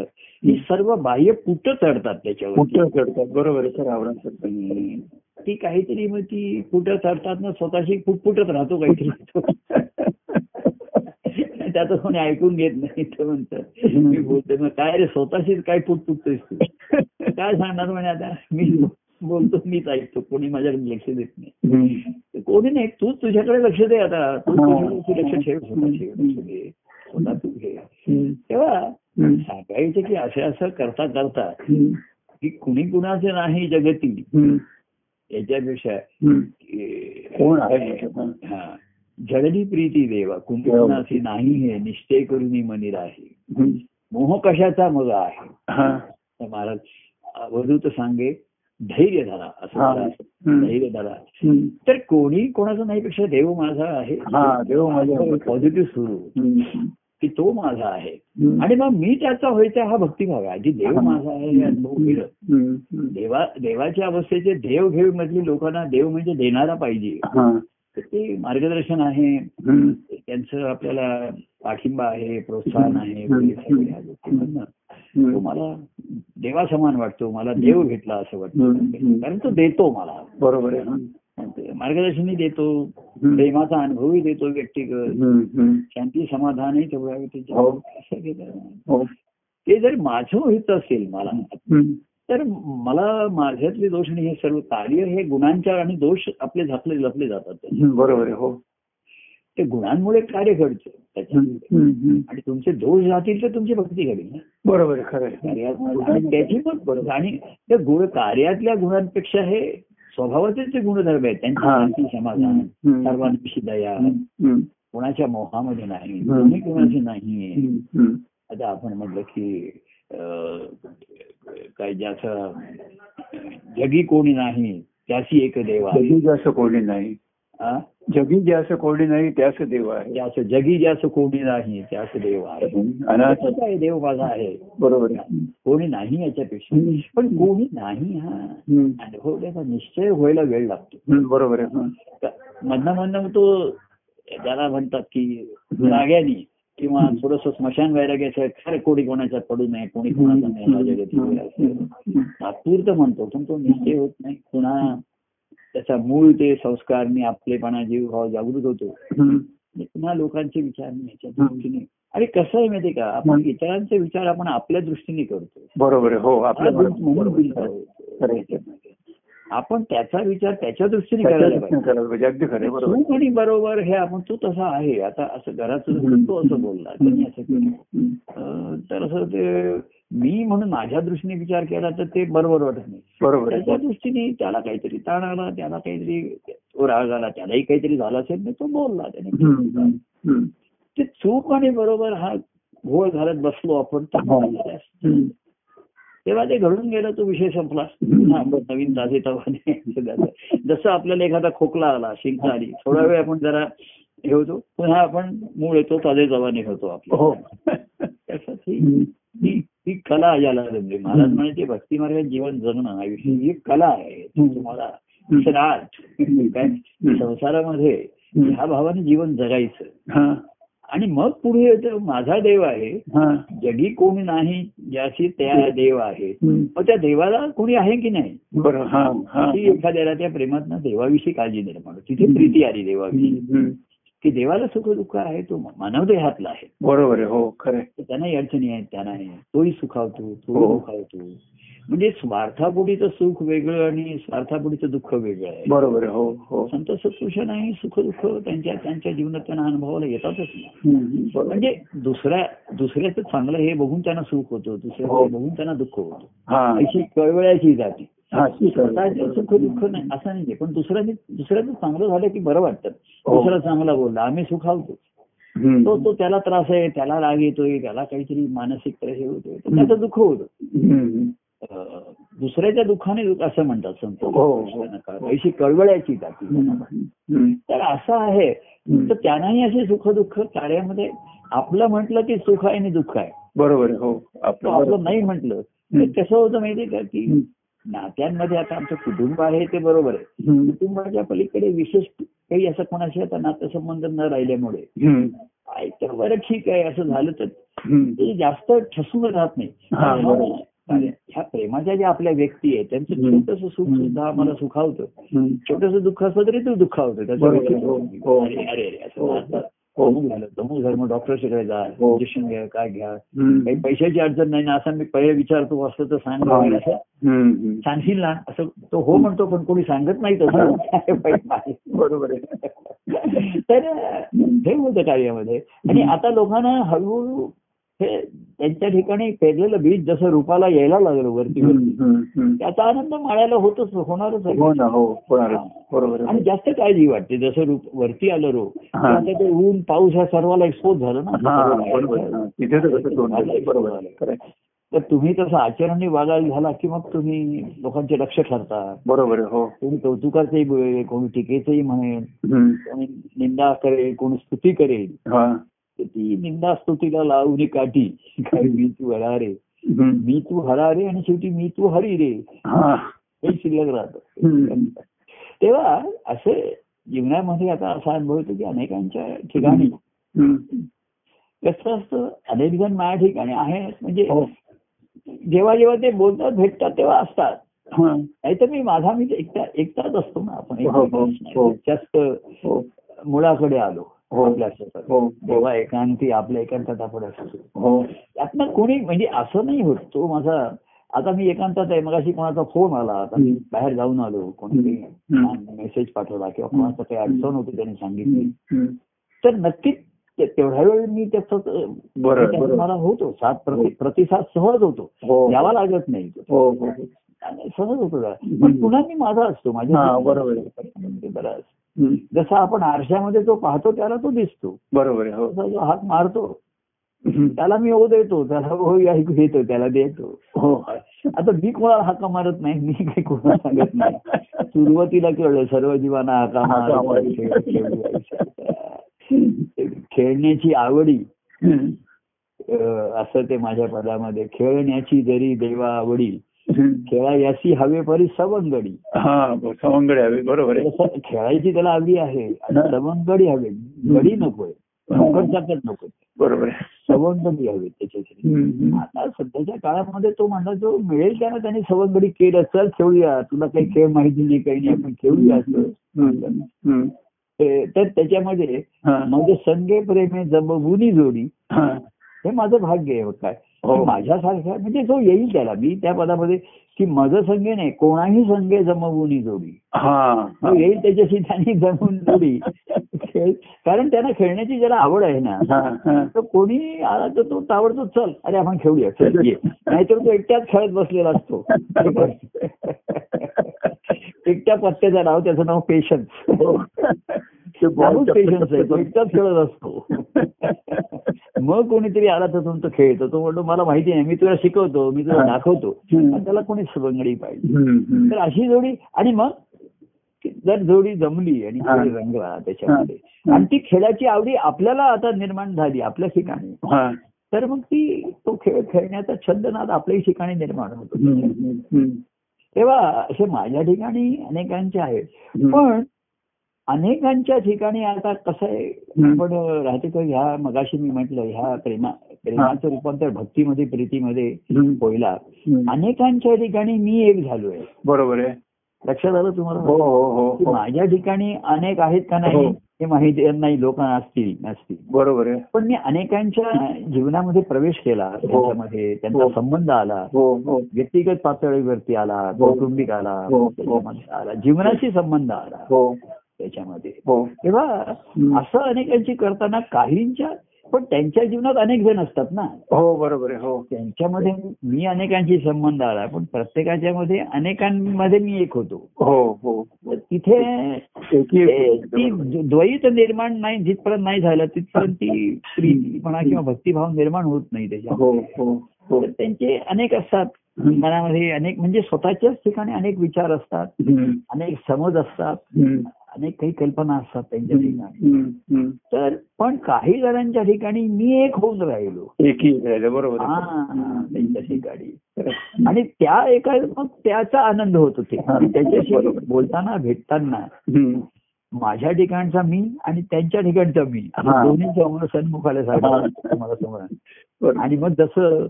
ही सर्व बाह्य पुट चढतात त्याच्यावर चढतात? बरोबर ती काहीतरी मग ती पुट चढतात ना स्वतःशी फुटफुटत राहतो काहीतरी. त्याचं कोणी ऐकून घेत नाही ते म्हणतं. मी बोलते मग काय रे स्वतःशीच काय फुटफुटतोयस तू? काय सांगणार म्हणे आता? मी बोलतो मीच ऐकतो. कोणी माझ्याकडे लक्ष देत नाही. कोणी नाही तूच तुझ्याकडे लक्ष दे आता. तू तुझ्याकडे लक्ष ठेव स्वतः तू घे. तेव्हा सांगायचं की असं असं करता करता की कुणी कुणाचे नाही जगती. याच्यापेक्षा कोण आहे? हा. जगली प्रीती देवा. कुणी हो. कुणाची नाही हे निश्चय करून मनी राही मोह कशाचा मग आहे? महाराज अवधूत सांगे धैर्य धरा असं. धैर्य धरा. तर कोणी कोणाचा नाही पेक्षा देव माझा आहे. हा, देव माझा. पॉझिटिव्ह सुरू की तो माझा आहे. आणि मग मी त्याचा व्हायचा हा भक्तिभाव आहे. आधी देव माझा आहे हे अनुभव देवा देवाच्या अवस्थेचे देव घेव मधली लोकांना देव म्हणजे देणारा पाहिजे. ते मार्गदर्शन आहे. त्यांचं आपल्याला पाठिंबा आहे प्रोत्साहन आहे. तो मला देवासमान वाटतो मला देव भेटला असं वाटतं. कारण तो देतो मला. बरोबर आहे. मार्गदर्शनही देतो प्रेमाचा अनुभवही देतो व्यक्तिगत. शांती समाधानही तेवढ्या हो. हो ते जर माझं होत असेल मला तर मला माझ्यातले दोष आणि हे सर्व कार्य हे गुणांच्या आणि दोष आपले झापले लपले जातात. बरोबर आहे. हो. ते गुणांमुळे कार्य घडतं त्याच्यामध्ये आणि तुमचे दोष जातील तर तुमची भक्ती घडेल ना बरोबर खरं त्याची पण बरोबर आणि त्या गुण कार्यातल्या गुणांपेक्षा हे स्वभावाचे जे गुणधर्म आहेत त्यांची. शांती समाधान. सर्वांविषयी दया. कोणाच्या मोहामध्ये नाही. कोणी कोणाची नाही. आता आपण म्हटलं की काय ज्याचं जगी कोणी नाही त्याची एक देव कोणी नाही? जगी ज्यास कोणी नाही त्यास देव आहे ज्याचं जगी ज्याचं कोणी नाही त्याच देव आहे अनाथ त्याचं काय देव माझा आहे बरोबर आहे कोणी नाही याच्यापेक्षा. पण कोणी नाही हा. अनुभवण्याचा निश्चय व्हायला वेळ लागतो. बरोबर आहे. मधनं मधनं तो त्याला म्हणतात की राग्यानी किंवा थोडस स्मशान वैराग्याचं खरं कोणी कोणाच्यात पडू नये कोणी कोणाचा नाही. तात्पुरतं म्हणतो पण तो निश्चय होत नाही पुन्हा त्याचा मूळ ते संस्कारने आपलेपणा जीव भाव जागृत होतो. पुन्हा लोकांचे विचार याच्या दृष्टीने आणि कसं आहे माहितीये का? आपण इतरांचे विचार आपण आपल्या दृष्टीने करतो बरोबर हो आपल्या म्हणून. आपण त्याचा विचार त्याच्या दृष्टीने करायला पाहिजे. बरोबर. तू आणि बरोबर हे आपण तू तसा आहे. आता असं घरात. तो असं बोलला. त्यांनी असं केलं तर असं ते मी म्हणून माझ्या दृष्टीने विचार केला तर ते बरोबर वाटत नाही. बरोबर त्याच्या दृष्टीने त्याला काहीतरी ताण आला त्याला काहीतरी तो राग आला त्यालाही काहीतरी झालं असेल तो बोलला त्याने. ते चूक आणि बरोबर हा घोळ घालत बसलो आपण हो. तेव्हा ते घडून गेलं तो विषय संपला. नवीन ताजे तवाने जसं आपल्याला एखादा खोकला आला शिंक आली थोडा वेळ आपण जरा हे होतो. पुन्हा आपण मूळ येतो ताजे तवाने होतो आपल्या हो. *laughs* तसंच ही कला याला जमली. महाराज म्हणायचे भक्ती मार्गात जीवन जगणं आयुष्य ही कला आहे. तुम्हाला. काय? संसारामध्ये. ह्या भावाने जीवन जगायचं. आणि मग पुढे माझा देव आहे. जगी कोणी नाही ज्याशी त्या देव आहे. मग त्या देवाला कोणी आहे की नाही? हा हा. एखाद्याला त्या प्रेमातनं देवाविषयी काळजी निर्माण. तिथे प्रीती आली देवाविषयी. की देवाला सुख दुःख आहे तो मानव देहातला आहे. बरोबर आहे हो खरं त्यांनाही अडचणी आहेत त्यांना तोही सुखावतो तोही हो. दुखावतो. म्हणजे स्वार्थापोटीचं सुख वेगळं आणि स्वार्थापोटीचं दुःख वेगळं आहे. बरोबर आहे हो हो. संत सत्पुरुषांनाही सुख दुःख त्यांच्या त्यांच्या जीवनात त्यांना अनुभवाला येतातच नाही म्हणजे दुसऱ्या दुसऱ्याचं चांगलं हे बघून त्यांना सुख होतं हो. दुसऱ्याचं बघून त्यांना दुःख होतं. हा. अशी कळवळ्याची जाती. हा सुख दुःख नाही असं नाही पण दुसऱ्याने दुसऱ्याचं चांगलं झालं की बरं वाटतं हो. दुसरा चांगला बोलला आम्ही सुखावतो. तो तो त्याला त्रास आहे त्याला राग येतोय त्याला काहीतरी मानसिक त्रास होतोय त्याचं दुःख होतं दुसऱ्याच्या दुःखाने दुःख असं म्हणतात संत हो, हो. अशी कळवळ्याची जाती. तर असं आहे. तर त्यांनाही असे सुख दुःख कार्यामध्ये आपलं म्हटलं की सुख आहे आणि दुःख आहे बरोबर हो आपलं. नाही म्हटलं तर. कसं होतं माहितीये का की. नात्यांमध्ये आता आमचं कुटुंब आहे ते बरोबर आहे. कुटुंबाच्या पलीकडे विशेष काही असं कोणाशी आता नातेसंबंध न राहिल्यामुळे तर बरं ठीक आहे असं झालं तर. ते जास्त ठसून राहत नाही हा, ह्या प्रेमाच्या ज्या आपल्या व्यक्ती आहेत त्यांचं. छोटस सुख. सुद्धा आम्हाला सुखावतं. छोटस दुःख असलं तरी ते दुःखावतं त्याचं हो, नाही. हो. अरे अरे अरे असं हो. हो. अमुक झालं तमुक झालं मग डॉक्टरकडे जा हो. इंजेक्शन घ्या काय घ्या. काही पैशाची अडचण नाही ना असं मी पहिले विचारतो असं तर सांग हा. असं. सांगशील ना असं तो हो म्हणतो पण कोणी सांगत नाही तसं *laughs* बरोबर आहे तर हे होतं कार्यामध्ये आणि आता लोकांना हळूहळू हे त्यांच्या ठिकाणी पेरलेलं बीज जसं रूपाला यायला लागलं वरती. त्याचा आनंद माळ्याला होतच होणारच आहे. हो ना हो होणार बरोबर आणि जास्त काळजी वाटते जसं रूप वरती आलं रो हा. आता ते ऊन पाऊस ह्या सर्वाला एक्सपोज झालं ना. तर तुम्ही तसं आचरणी वागायला झाला की मग तुम्ही लोकांचे लक्ष ठरता. बरोबर हो. कोणी कौतुकाचंही बोलेल कोणी टीकेचंही म्हणेल. कोणी निंदा करेल कोणी स्तुती करेल. हा. ती निंदा स्तुतीला लावणी काठी. मी तू हरा रे. मी तू हरा रे आणि शेवटी मी तू हरी रे. हा. शिल्लक राहतं. तेव्हा असे जीवनामध्ये आता असा अनुभव येतो की अनेकांच्या ठिकाणी. कसं असतं अनेक जण माझ्या ठिकाणी आहेत. म्हणजे हो. जेव्हा जेव्हा ते बोलतात भेटतात तेव्हा असतात. नाहीतर मी माझा मी एकटा एकटाच असतो ना आपण. हो, हो. जास्त मुळाकडे आलो. हो. हो हो. तेव्हा एकांती आपल्या एकांतात आपण असतो हो. त्यातनं कोणी म्हणजे असं नाही होत. तो माझा आता मी एकांतात आहे मग अशी कोणाचा फोन आला. आता मी. बाहेर जाऊन आलो. कोणी. मेसेज पाठवला किंवा कोणाचं काही अडचण होती त्यांनी सांगितली. तर नक्कीच ते- तेवढ्या वेळ मी त्याचं बरं, त्याचा. मला होतो. सात प्रति. प्रतिसाद सहज होतो. यावा लागत नाही. सहज होतो. पण पुन्हा मी माझा असतो. माझ्या बरोबर जसा आपण आरशामध्ये तो पाहतो त्याला तो दिसतो. बरोबर आहे हो. जो हात मारतो. त्याला मी ओ देतो त्याला हो ऐकू देतो त्याला देतो. हो. आता मी कोणाला हाका मारत नाही मी काही कोणाला सांगत नाही. सुरुवातीला कळलं सर्व जीवांना हाका मार खेळण्याची आवडी असं ते माझ्या पदामध्ये खेळण्याची जरी देवा आवडी. खेळा याची हवे परी सवंगडी. हा सवंगडे हवे बरोबर खेळायची त्याला आवडी आहे. आणि सवंगडी हवे. गडी नकोय. चाकत नको बरोबर आहे. सवंगडी हवी त्याच्यासाठी. आता सध्याच्या काळामध्ये तो म्हणला जो मिळेल त्यानं त्याने सवंगडी केलं चल खेळूया. तुला काही खेळ माहिती नाही काही नाही आपण खेळूया असं. तर त्याच्यामध्ये हा, माझे संगे प्रेमे जमवुनी जोडी. हा. हे माझं भाग्य आहे काय. हो. माझ्यासारखा म्हणजे जो येईल त्याला. मी त्या पदामध्ये की माझं संगे नाही कोणाही संगे जमवुनी जोडी. हा, येईल त्याच्याशी त्यांनी जमवून जोडी. कारण त्यांना खेळण्याची ज्याला आवड आहे ना. हा, हा. तर कोणी आला तर तो ताबडतोब चल अरे आपण खेळूया चल ये. नाहीतर तो एकट्याच खेळत बसलेला असतो. एकट्या पत्त्याचं नाव त्याचं नाव पेशन्स. खेळत असतो *laughs* मग कोणीतरी आला तर तुमचं खेळतो तो म्हणतो मला माहिती नाही मी तुला शिकवतो मी तुला. दाखवतो त्याला कोणी सवंगडी पाहिजे. तर अशी जोडी आणि मग जर जोडी जमली आणि. जोडी रंगला त्याच्यामध्ये आणि ती खेळाची आवडी आपल्याला आता निर्माण झाली आपल्या ठिकाणी. तर मग ती तो खेळ खेळण्याचा छंद नाद आपल्याही ठिकाणी निर्माण होतो. तेव्हा असे माझ्या ठिकाणी अनेकांचे आहेत. पण अनेकांच्या ठिकाणी आता कसं आहे. आपण राहते ह्या मगाशी मी म्हटलं ह्या प्रेमा प्रेमाचं रूपांतर भक्तीमध्ये प्रीतीमध्ये. होईला. अनेकांच्या ठिकाणी मी एक झालोय. बरोबर आहे. लक्षात आलं तुम्हाला? हो हो हो माझ्या ठिकाणी अनेक आहेत का नाही हो. माहिती नाही लोकांना असतील नसतील. बरोबर आहे. पण मी अनेकांच्या जीवनामध्ये प्रवेश केला त्यांच्यामध्ये त्यांचा. संबंध आला. व्यक्तिगत पातळीवरती आला. कौटुंबिक आला आला. जीवनाशी संबंध आला. हो. त्याच्यामध्ये. हो. तेव्हा. असं अनेकांची करताना काहींच्या पण त्यांच्या जीवनात अनेक जण असतात ना. हो बरोबर आहे. हो. त्यांच्यामध्ये मी अनेकांशी संबंध आला पण प्रत्येकाच्या मध्ये अनेकांमध्ये मी एक होतो. हो हो. तिथे एकी ते- द्वैत निर्माण नाही जिथपर्यंत नाही झालं तिथपर्यंत ती प्रीती म्हणा किंवा भक्तिभाव निर्माण होत नाही त्याच्या हो हो त्यांचे अनेक असतात. मनामध्ये अनेक म्हणजे स्वतःच्याच ठिकाणी अनेक विचार असतात. अनेक समज असतात. अनेक काही कल्पना असतात त्यांच्या ठिकाणी. तर पण काही जणांच्या ठिकाणी मी एक होऊन राहिलो एकी राहिलं बरोबर. हा त्यांच्या ठिकाणी. आणि त्या एका मग त्याचा आनंद होत होते. त्याच्याशी. बोलताना भेटताना. माझ्या ठिकाणचा मी आणि त्यांच्या ठिकाणचा मी. दोन्ही समोर सन्मुख. आल्यासारखं मला समोर. आणि मग जसं.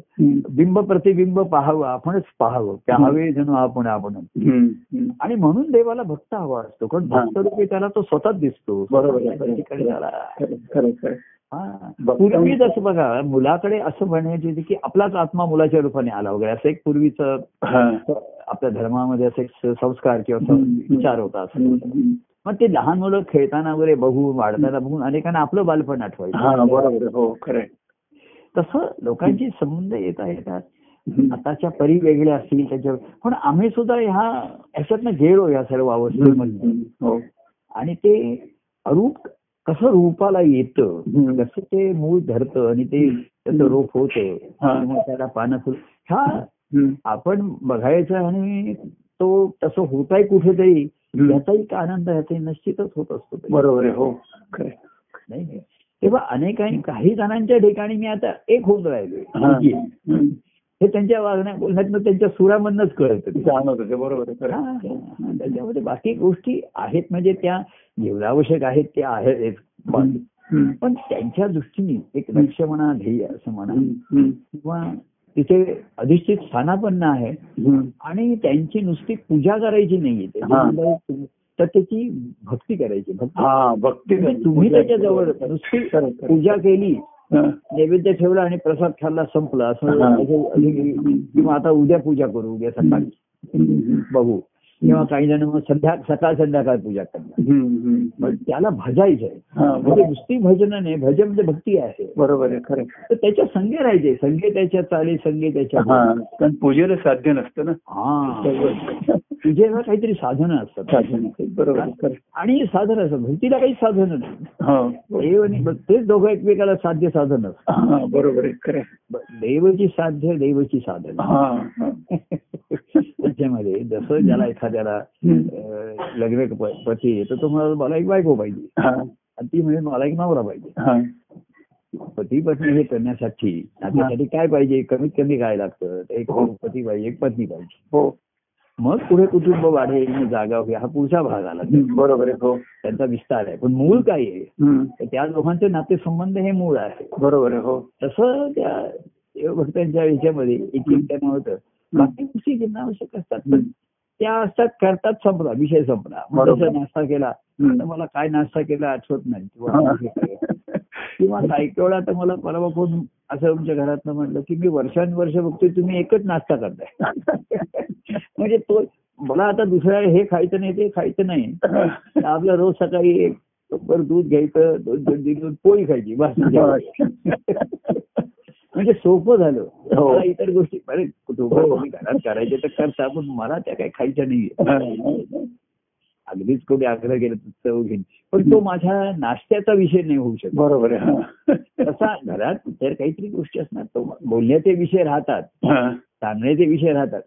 बिंब प्रतिबिंब पाहावं आपणच पाहावं पाहावे जणू आपण आपण. आणि म्हणून देवाला भक्त हवा असतो कारण. भक्त रूपी त्याला तो स्वतःच दिसतो बरोबर. हा. पूर्वी जसं बघा मुलाकडे असं म्हणायचे होते की आपलाच आत्मा मुलाच्या रूपाने आला वगैरे असं एक पूर्वीचं. आपल्या धर्मामध्ये असे एक संस्कार किंवा विचार होता असं. मग ते लहान मुलं खेळताना वगैरे बघून वाढताना बघून अनेकांना आपलं बालपण आठवायचं. हो. तसं लोकांची संबंध येता येतात हम्म. आताच्या परी वेगळ्या असतील त्याच्या पण आम्ही सुद्धा ह्या याच्यातनं गेलो या सर्व अवस्थेमध्ये. हो आणि ते रूप कसं रूपाला येतं. कसं ते मूळ धरतं आणि ते त्याचं रोप होतं हा. त्याला पानं फुल ह्या. आपण बघायचं आणि तो तसं होत आहे कुठेतरी हम्म. याचा एक आनंद याचा निश्चितच होत असतो. बरोबर आहे हो आहे. नाही. तेव्हा अनेकांनी काही जणांच्या ठिकाणी मी आता एक होत हा. राहिलोय हम्म. हे त्यांच्या वागण्या बोलण्यातनं त्यांच्या सुरामधनच कळत बरोबर आहे आहे. त्याच्यामध्ये बाकी गोष्टी आहेत म्हणजे त्या जीवनावश्यक आहेत त्या आहेत पण त्यांच्या दृष्टीने एक लक्ष म्हणा ध्येय असं म्हणा. किंवा तिथे अधिष्ठित स्थानापन्न आहे. आणि त्यांची नुसती पूजा करायची नाहीये. तर त्याची भक्ती करायची. भक्ती भक्ती तुम्ही त्याच्याजवळ नुसती. पूजा केली. नैवेद्य ठेवला आणि प्रसाद खाल्ला संपला. असं किंवा आता उद्या पूजा करू उद्या सकाळी. बघू. किंवा काही जण मग संध्या सकाळ संध्याकाळ पूजा करणार. पण त्याला भजायचंय हा, म्हणजे. नुसती भजन नाही भजन म्हणजे भक्ती आहे बरोबर आहे खरं. तर त्याच्या संगे राहायचे संगे त्याच्या चाली संगे त्याच्या कारण पूजेला साध्य नसतं ना हा तुझ्याला काहीतरी साधनं असतात साधन. बरोबर. आणि साधन असतात भक्तीला काही साधन नाही हो तेच दोघं एकमेकाला साध्य साधन असतात हा बरोबर आहे. देवची साध्य देवची साधन. त्याच्यामध्ये जसं ज्याला एखाद्याला लग्न पती आहे, तर तो म्हणाला मला एक बायको पाहिजे. आणि ती म्हणजे मला एक नवरा पाहिजे. पती पत्नी हे करण्यासाठी त्यासाठी काय पाहिजे? कमीत कमी काय लागतं? एक हो. पती पाहिजे एक पत्नी पाहिजे. हो. मग पुढे कुटुंब वाढेल जागा होईल हा पुढचा भाग आला. बरोबर आहे हो. त्यांचा विस्तार आहे. पण मूळ काय आहे? त्या दोघांचे नातेसंबंध हे मूळ आहे. बरोबर आहे हो. तसं त्या भक्तांच्या ह्याच्यामध्ये एक त्यांना होतं. बाकी गोष्टी आवश्यक असतात त्या असतात करतात संपला विषय संपला. जसं नाश्ता केला. तर मला काय नाश्ता केला आठवत नाही. किंवा काही वेळा तर मला परवा कोण असं आमच्या घरातनं म्हटलं की मी वर्षानुवर्ष बघतोय तुम्ही एकच नाश्ता करताय. *laughs* म्हणजे तो मला आता दुसऱ्या हे खायचं नाही ते खायचं नाही. आपलं रोज सकाळी एक दूध घ्यायचं दोन दोन दोन पोळी खायची बस. *laughs* म्हणजे सोपं झालं हो. मला इतर गोष्टी अरे कुटुंब हो. घरात करायचे तर करता पण मला त्या काही खायच्या नाहीये *laughs* अगदीच कोणी आग्रह केला तर चव घेईन पण तो माझ्या नाश्त्याचा विषय नाही होऊ शकत बरोबर. तसा घरात इतर काहीतरी गोष्टी असणार तो बोलण्याचे विषय राहतात. सांगण्याचे विषय राहतात.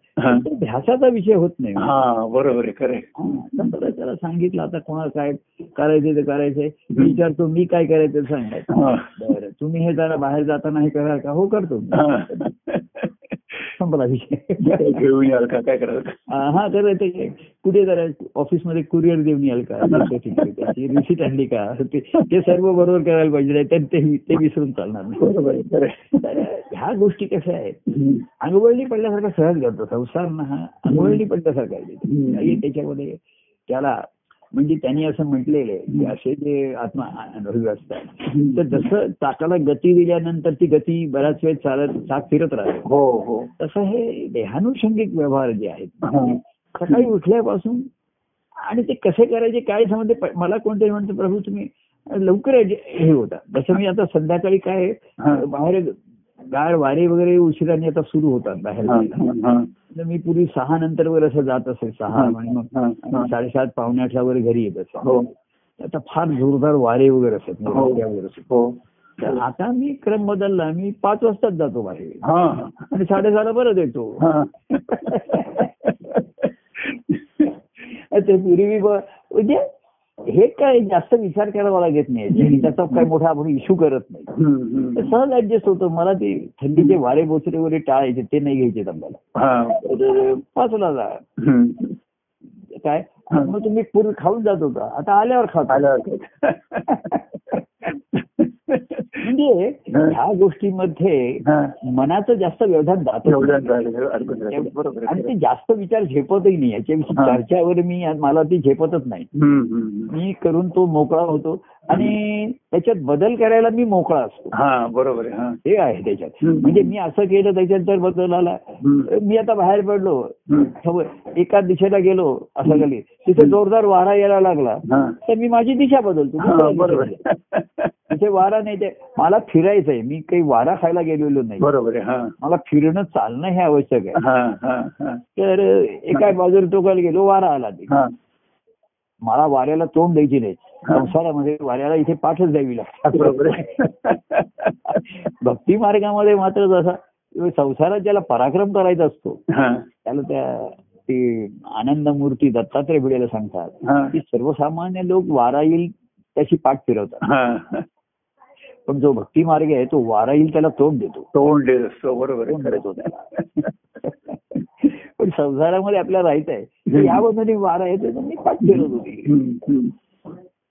ध्यासाचा विषय होत नाही. हा बरोबर आहे खरं त्याला सांगितलं आता कोणाला काय करायचं ते करायचंय. विचारतो मी काय करायचं सांगायचं. हा. बरं तुम्ही हे जरा बाहेर जाताना हे कराल का? हो करतो. *laughs* संपला विषय. *laughs* घेऊन याल का? काय करायचं हा करायचं काय? कुठे करायचं ऑफिसमध्ये कुरिअर देऊन याल का. त्याची रिसिट आणली का? ते ते सर्व बरोबर करायला पाहिजे तर ते ते विसरून चालणार नाही. तर ह्या गोष्टी कशा आहेत. अंगवळणी पडल्यासारखा सहज करतो संसार ना हा अंगवळणी पडल्यासारखा त्याच्यामध्ये त्याला म्हणजे त्यांनी असं म्हटलेलं आहे की असे जे आत्मा अनुभवी असतात तर जसं चाकाला गती दिल्यानंतर ती गती बराच वेळ चालत चाक फिरत राहते. हो हो. तसं हे देहानुषंगिक व्यवहार जे आहेत हा. सकाळी उठल्यापासून आणि ते कसे करायचे काय समजते मला कोणतरी म्हणतं प्रभू तुम्ही लवकर हे- हे होता. जसं मी आता संध्याकाळी काय. बाहेर गाड वारे वगैरे उशिराने आता सुरू होतात बाहेर तर मी पूर्वी सहा नंतर वगैरे असं जात असेल सहा. आणि मग. साडेसात पावणे आठला वगैरे घरी येत असेल हो आता फार जोरदार वारे वगैरे असतात हो. वगैरे. हो आता मी क्रम बदलला मी पाच वाजताच जातो बाहेर हा आणि साडेसहाला परत येतो ते *laughs* पूर्वी ब- म्हणजे हे काय जास्त विचार करावा लागत नाही. त्याचा काय मोठा आपण इश्यू करत नाही. सहज ऍडजस्ट होतो. मला ते थंडीचे वारे बोचरे वगैरे टाळायचे ते नाही घ्यायचे आम्हाला हा. पाचला जा. काय? मग तुम्ही पूर्वी खाऊन जात होता. आता आल्यावर खाता आलं *laughs* म्हणजे ह्या गोष्टीमध्ये. मनाचं जास्त व्यवधान जात. आणि ते जास्त विचार झेपतही नाही याच्याविषयी. चर्चावर मी मला ती झेपतच नाही. मी करून तो मोकळा होतो आणि त्याच्यात बदल करायला मी मोकळा असतो. हा बरोबर हा. आहे त्याच्यात. म्हणजे मी असं केलं त्याच्यात जर बदल आला. मी आता बाहेर पडलो. एका दिशेला गेलो असं खाली तिथे जोरदार वारा यायला लागला. तर मी माझी दिशा बदलतो. वारा नाही ते मला फिरायचंय. मी काही वारा खायला गेलेलो नाही. बरोबर हा. मला फिरणं चालणं हे आवश्यक आहे. हा हा हा. तर एका बाजूला टोकायला गेलो वारा आला ते मला वाऱ्याला तोंड द्यायची नाही. संसारामध्ये वाऱ्याला इथे पाठच द्यावी लागते. *laughs* भक्ती मार्गामध्ये मात्र जसा संसारात ज्याला पराक्रम करायचा असतो त्याला त्या ते आनंद मूर्ती दत्तात्रय भिडेला सांगतात की सर्वसामान्य लोक वारा येईल त्याची पाठ फिरवतात. पण जो भक्ती मार्ग आहे तो वारा येईल त्याला तोंड देतो. तोंड देत. असतो बरोबर *laughs* पण संसारामध्ये आपल्याला राहायचं आहे. या बद्दल वारा येतो मी पाठ फिरवत होती.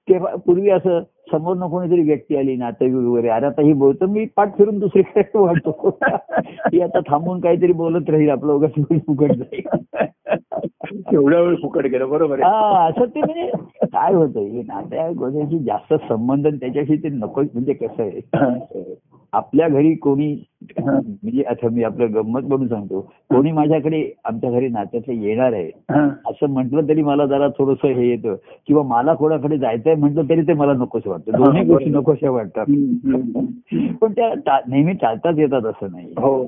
तेव्हा पूर्वी असं समोर न कोणीतरी व्यक्ती आली नातेवाईक वगैरे. अरे आता ही बोलतो मी पाठ फिरून दुसरीकडे वाटतो ही आता थांबून काहीतरी बोलत राहील आपलं उगाच फुकट जाईल. एवढा वेळ फुकट गेला बरोबर हा असं ते म्हणजे काय होतं हे नात्याची जास्त संबंध त्याच्याशी ते नको म्हणजे कसं आहे? *laughs* आपल्या घरी कोणी म्हणजे आता मी आपलं गंमत म्हणून सांगतो. कोणी माझ्याकडे आमच्या घरी नात्यातलं येणार आहे. असं म्हटलं तरी मला जरा थोडस हे येतं. किंवा मला कोणाकडे जायचंय म्हटलं तरी ते मला नकोस वाटतं. दोन्ही हा, गोष्टी. नकोशा वाटतात. पण त्या नेहमी टाळताच येतात असं नाही. हो.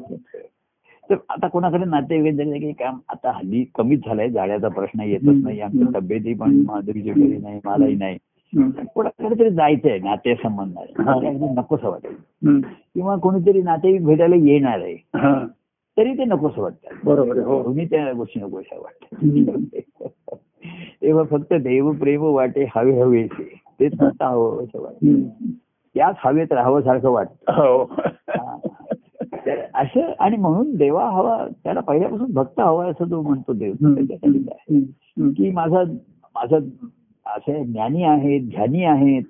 तर आता कोणाकडे नातेवाईक झाले की काम आता हल्ली कमीच झालंय. जाण्याचा प्रश्न येतच नाही. आमच्या तब्येती पण माधुरीची घरी नाही मलाही नाही. कोणाकडे तरी जायचंय नातेसंबंधात नकोसं वाटेल. किंवा कोणीतरी नातेवाईक भेटायला येणार आहे. तरी ते नकोसं वाटतात बरोबर हो. दोन्ही त्या गोष्टी नकोशा वाटतात हम्म. तेव्हा फक्त देव प्रेम वाटे हवे हवेचे तेच फक्त हवं असं वाटतं. त्याच हवेत राहावं सारखं वाटतं. हो. असं आणि म्हणून देवा हवा त्याला पहिल्यापासून भक्त हवा असं तो म्हणतो देव. की माझा माझा असे ज्ञानी आहेत ध्यानी आहेत.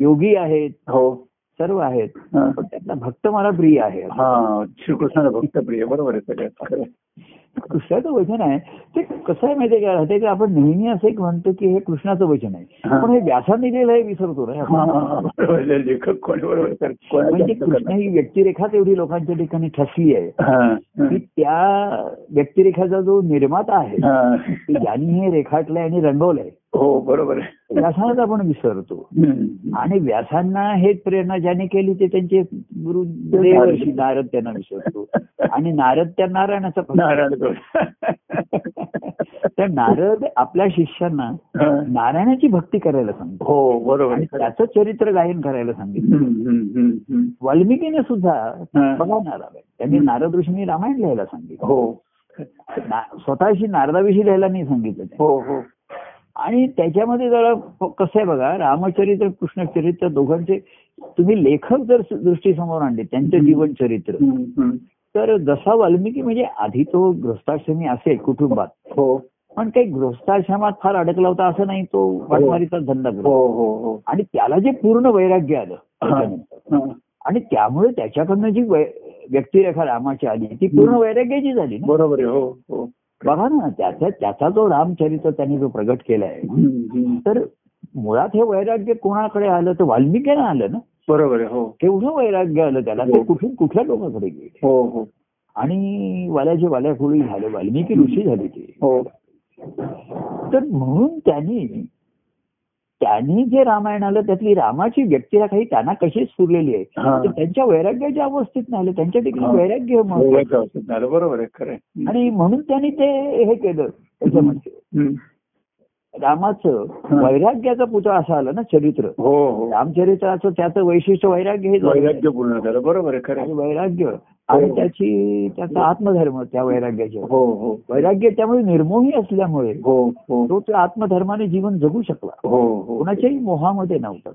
योगी आहेत हो. सर्व आहेत. पण त्यातला भक्त मला प्रिय आहे. हा श्रीकृष्णाला भक्त प्रिय बरोबर आहे. कृष्णाचं वचन आहे. ते कसं आहे माहितीये का? ते आपण नेहमी असं एक म्हणतो की हे कृष्णाचं वचन आहे. पण हे व्यासांनी लिहिलं हे विसरतो आहे. लेखक कोण? बरोबर आहे. कोणाला म्हणजे कृष्ण ही व्यक्तिरेखाच एवढी लोकांच्या ठिकाणी ठसली आहे. की त्या व्यक्तिरेखाचा जो निर्माता आहे. की ज्यांनी हे रेखाटलंय आणि रंगवलंय. हो बरोबर आहे व्यासांनाच आपण विसरतो. आणि व्यासांना हेच प्रेरणा ज्याने केली ते त्यांचे गुरु देवर्षी नारद त्यांना विसरतो आणि नारद त्या नारायणाचा. नारायण. तर नारद आपल्या शिष्यांना हा. नारायणाची भक्ती करायला सांगतो हो बरोबर. त्याचं चरित्र गायन करायला सांगितलं. वाल्मिकीने सुद्धा हा. बघा नारद त्यांनी नारद ऋषींनी रामायण लिहायला सांगितलं हो स्वतःशी नारदाविषयी लिहायला नाही सांगितलं. हो हो आणि त्याच्यामध्ये जरा कसं आहे बघा रामचरित्र कृष्णचरित्र दोघांचे तुम्ही लेखक जर दृष्टीसमोर आणले त्यांचं जीवनचरित्र हम्म, हम्म. तर जसा वाल्मिकी म्हणजे आधी तो गृहस्थाश्रमी असेल कुटुंबात हो. पण काही गृहस्थाश्रमात फार अडकला होता असं नाही तो वाटमारीचा धंदा हो करतो. हो हो आणि त्याला जे पूर्ण वैराग्य आलं हा. आणि त्यामुळे त्याच्याकडनं जी व्यक्तिरेखा रामाची आली ती पूर्ण वैराग्याची झाली बरोबर हो हो. बघा ना त्याचा त्याचा जो रामचरित्र त्यांनी जो प्रगट केलाय. तर मुळात हे वैराग्य कोणाकडे आलं? तर वाल्मिकीनं आलं ना? बरोबर हो. केवढं वैराग्य आलं त्याला? ते हो. कुठून कुठल्या लोकांकडे गेले? हो हो. आणि वाल्याचे वाल्या कुळी झाले वाल्मिकी ऋषी झाले ते. हो. तर म्हणून त्यांनी त्यांनी जे रामायण आलं त्यातली रामाची व्यक्तिरेखा ही त्यांना कशी स्फुरलेली आहे हा. त्यांच्या वैराग्याच्या अवस्थेत नाही आलं त्यांच्या हा. ठिकाणी वैराग्य झालं. बरोबर आहे खरं. आणि म्हणून त्यांनी ते हे केलं त्याच्यामध्ये. रामाचं हा. वैराग्याचा पुतळा असं आलं ना चरित्र. हो हो. रामचरित्राचं त्याचं वैशिष्ट्य वैराग्य हे. वैराग्य पूर्ण झालं. बरोबर आहे आणि. वैराग्य. आणि हो. त्याची त्याचा आत्मधर्म त्या वैराग्याचे. हो हो. वैराग्य त्यामुळे निर्मोही असल्यामुळे हो हो. तो त्या आत्मधर्माने जीवन जगू शकला. हो हो. कोणाच्याही मोहामध्ये नव्हता.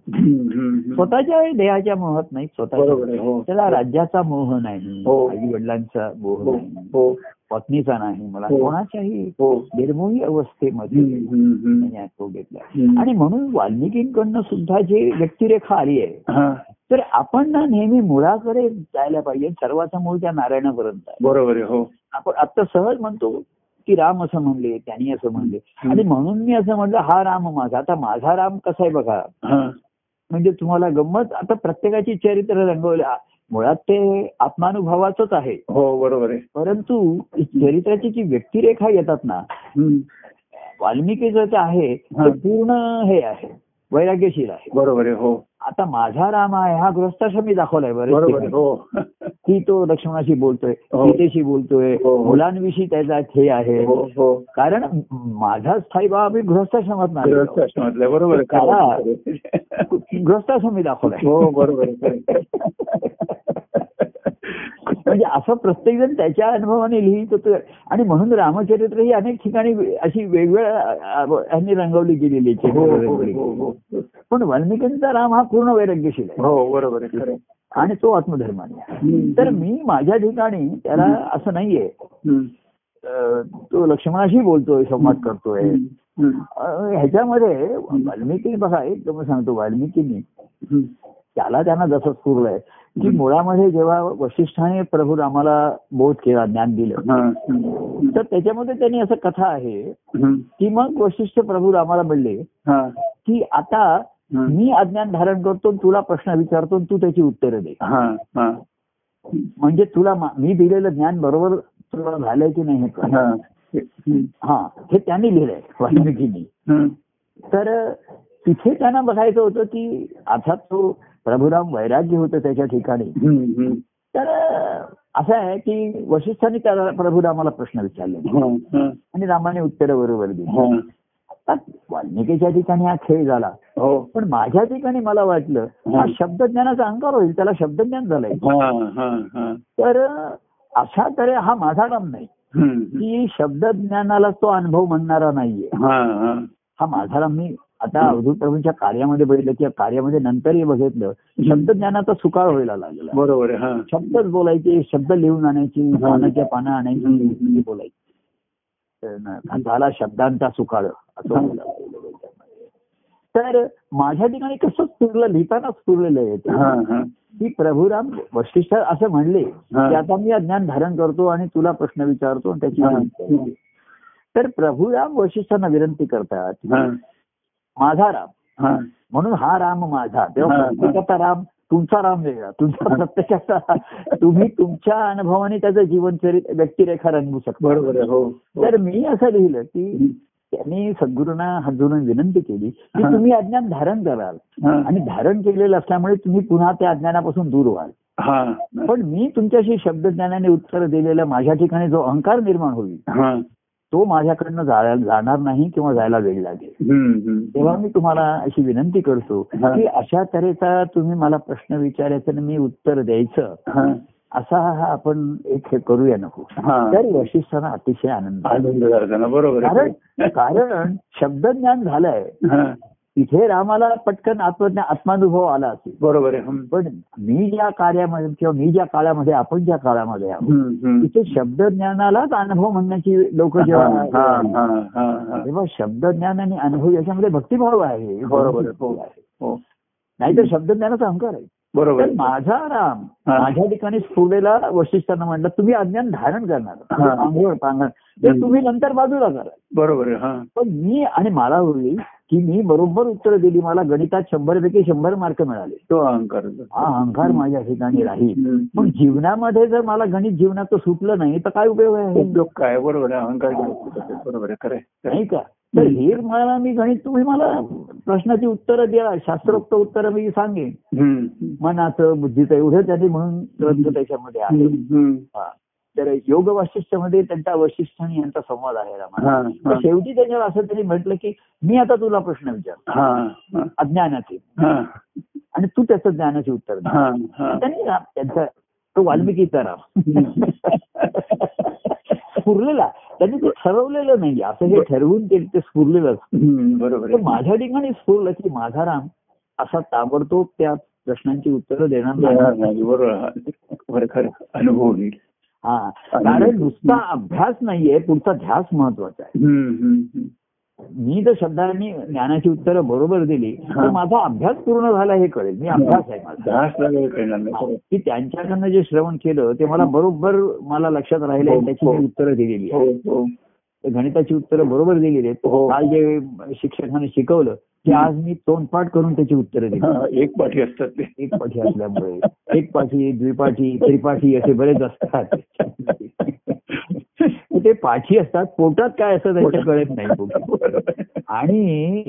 स्वतःच्या देहाच्या मोहात नाही हो. त्याला राज्याचा मोह नाही हो. आई वडिलांचा मोह हो नाही. हो. पत्नीचा नाही मला. हो. कोणाच्याही हो. निर्मोही अवस्थेमध्ये तो घेतला. आणि म्हणून वाल्मिकींकडनं सुद्धा जे व्यक्तिरेखा आली आहे हा. तर आपण ना नेहमी मुळाकडे जायला पाहिजे. सर्वाचा मूळ त्या नारायणापर्यंत आहे. बरोबर आहे हो. आपण आता सहज म्हणतो की राम असं म्हणले त्यांनी असं म्हणले. आणि म्हणून मी असं म्हणलं हा राम माझा. आता माझा राम कसा आहे बघा? म्हणजे तुम्हाला गंमत आता प्रत्येकाची चरित्र रंगवले. मुळात ते आत्मानुभवाचंच आहे. हो बरोबर आहे. परंतु चरित्राची जी व्यक्तिरेखा येतात ना. वाल्मिकीचं जे आहे पूर्ण हे आहे वैराग्यशील आहे. बरोबर आहे हो. आता माझा राम आहे हा गृहस्थाश्रमी दाखवलाय बरोबर हो. *laughs* की तो लक्ष्मणाशी बोलतोय हो. सीतेशी बोलतोय हो, हो. मुलांविषयी त्याचा हे आहे. हो हो. कारण माझा स्थायी बाबा मी गृहस्थाश्रमात नाही बरोबर. गृहस्थाश्रमी दाखवलाय. हो बरोबर. *laughs* म्हणजे असं प्रत्येक जण त्याच्या अनुभवाने लिहित होतं. आणि म्हणून रामचरित्र ही अनेक ठिकाणी आणि वेगवेगळ्या यांनी रंगवली गेलेली आहे, हो हो हो पण वाल्मिकींचा राम हा पूर्ण वैराग्यशील आहे. हो बरोबर आहे. आणि तो आत्मधर्माने. तर मी माझ्या ठिकाणी त्याला असं नाहीये. तो लक्ष्मणाशी बोलतोय संवाद करतोय. ह्याच्यामध्ये वाल्मिकी बघा एक सांगतो. वाल्मिकींनी. त्याला त्यांना जसं स्फुरलंय की मुळामध्ये जेव्हा वशिष्ठाने प्रभू रामाला बोध केला ज्ञान दिलं. तर त्याच्यामध्ये त्यांनी असं कथा आहे. की मग वशिष्ठ प्रभू रामाला म्हणले. की आता. मी अज्ञान धारण करतो तुला प्रश्न विचारतो तू त्याची उत्तरं दे. म्हणजे तुला मा- दिलेलं ज्ञान बरोबर तुला झालंय की नाही हे. हा. त्यांनी लिहिलंय वाल्मिकींनी. तर तिथे त्यांना बघायचं होतं की अर्थात तो प्रभुराम वैराग्य होतं त्याच्या ठिकाणी. तर असं आहे की वशिष्ठांनी त्याला प्रभुरामाला प्रश्न विचारले हा. हा. आणि रामाने उत्तर बरोबर दिली हा. वाल्मिकीच्या ठिकाणी हा खेळ झाला हो पण माझ्या ठिकाणी मला वाटलं हा. शब्दज्ञानाचा अंकार होईल त्याला शब्दज्ञान झालंय. तर अशा तऱ्हे हा माझा राम नाही. की शब्दज्ञानाला तो अनुभव म्हणणारा नाहीये हा. माझा राम मी आता अवधूत प्रभूंच्या कार्यामध्ये बघितलं किंवा कार्यामध्ये नंतरही बघितलं शब्दज्ञानाचा सुकाळ व्हायला लागला. बरोबर शब्दच बोलायचे शब्द लिहून आणायची पानाच्या पानं आणायची बोलायची. झाला शब्दांचा सुकाळ असं. तर माझ्या ठिकाणी कसं स्फुरलं लिहिताना स्फुरलेलं आहे ते. की प्रभुराम वशिष्ठ असं म्हणले. की आता मी अज्ञान धारण करतो आणि तुला प्रश्न विचारतो आणि त्याची. तर प्रभुराम वशिष्ठांना विनंती करतात माझा राम. हा. म्हणून हा राम माझा. तेव्हा. प्रत्येकाचा राम तुमचा राम वेगळा. तुमचा प्रत्येकाचा तुम्ही तुमच्या अनुभवाने त्याचं जीवनचरित व्यक्तिरेखा रंगवू शकता. बरोबर हो हो. तर मी असं लिहिलं की त्यांनी सद्गुरूंना हात जोडून विनंती केली की. तुम्ही अज्ञान धारण कराल आणि धारण केलेलं असल्यामुळे तुम्ही पुन्हा त्या अज्ञानापासून दूर व्हाल. हा. पण मी तुमच्याशी शब्दज्ञानाने उत्तर दिलेलं माझ्या ठिकाणी जो अहंकार निर्माण होईल तो माझ्याकडनं जाणार नाही किंवा जायला वेळ लागेल. तेव्हा मी तुम्हाला अशी विनंती करतो. की अशा तऱ्हेचा तुम्ही मला प्रश्न विचारायचा आणि मी उत्तर द्यायचं असा हा आपण एक हे करूया नको. तर वशिष्ठांना अतिशय आनंद. बरोबर कारण कारण शब्दज्ञान झालंय. तिथे रामाला पटकन आत्मज्ञान आत्मानुभव आला असेल बरोबर आहे पण मी ज्या कार्यामध्ये किंवा मी ज्या काळामध्ये आपण ज्या काळामध्ये आहोत. तिथे शब्दज्ञानालाच अनुभव म्हणण्याची लोक जेव्हा हा, हा, हा, हा. तेव्हा शब्दज्ञान आणि अनुभव याच्यामध्ये भक्तिभाव आहे बरोबर आहे, हो. हो नाहीतर शब्दज्ञानाचा अहंकार आहे बरोबर. माझा राम. माझ्या ठिकाणी स्फुरलेला वशिष्ठांना म्हणलं तुम्ही अज्ञान धारण करणार. आंघोळ पांघर ते हम्म. तुम्ही नंतर बाजूला करा बरोबर आहे पण मी आणि मला होईल की मी बरोबर उत्तर दिली. मला गणितात शंभर पैकी शंभर मार्क मिळाले. तो अहंकार हा अहंकार माझ्या ठिकाणी राहील. पण जीवनामध्ये जर मला गणित जीवनाचं सुटलं नाही तर काय उपयोग आहे? उपयोग काय? बरोबर आहे. अहंकार बरोबर आहे. नाही का? तर हे मला मी गणित तुम्ही मला प्रश्नाची उत्तरं द्या. शास्त्रोक्त उत्तरं मी सांगेन. मनाचं बुद्धीचं एवढं त्यांनी म्हणून ग्रंथ त्याच्यामध्ये आहे. तर योग वशिष्ठमध्ये त्यांचा वशिष्ठ आणि यांचा संवाद आहे रामा. शेवटी त्याच्यावर असं त्यांनी म्हटलं की मी आता तुला प्रश्न विचार अज्ञानाचे. हा, आणि तू त्याचं ज्ञानाचे उत्तर दे. त्यांनी त्यांचा तो वाल्मिकीचा राम. *laughs* स्फुरलेला. त्यांनी ते ठरवलेलं नाही असं हे ठरवून ते स्फुरलेलं बरोबर माझ्या ठिकाणी स्फुरलं की माझा राम असा ताबडतोब त्या प्रश्नांची उत्तरं देणार नाही. बरोबर अनुभव होईल. हा. कारण नुसता अभ्यास नाहीये पुढचा ध्यास महत्त्वाचा आहे. मी जर शब्दांनी ज्ञानाची उत्तरं बरोबर दिली तर हा. माझा अभ्यास पूर्ण झाला हे कळेल. मी अभ्यास आहे माझा. की त्यांच्याकडनं जे श्रवण केलं ते मला बरोबर मला लक्षात राहिले हो, त्याची हो. मी उत्तरं दिलेली हो आहेत. हो ते गणिताची उत्तरं बरोबर दिलेली आहेत. हो. काल जे शिक्षकांनी शिकवलं ते आज मी तोंडपाठ करून त्याची उत्तरं दिली. एक पाठी असतात ते. एक पाठी असल्यामुळे. एक पाठी द्विपाठी त्रिपाठी असे बरेच असतात. ते पाठी असतात पोटात काय असतं त्याच्या कळत नाही. आणि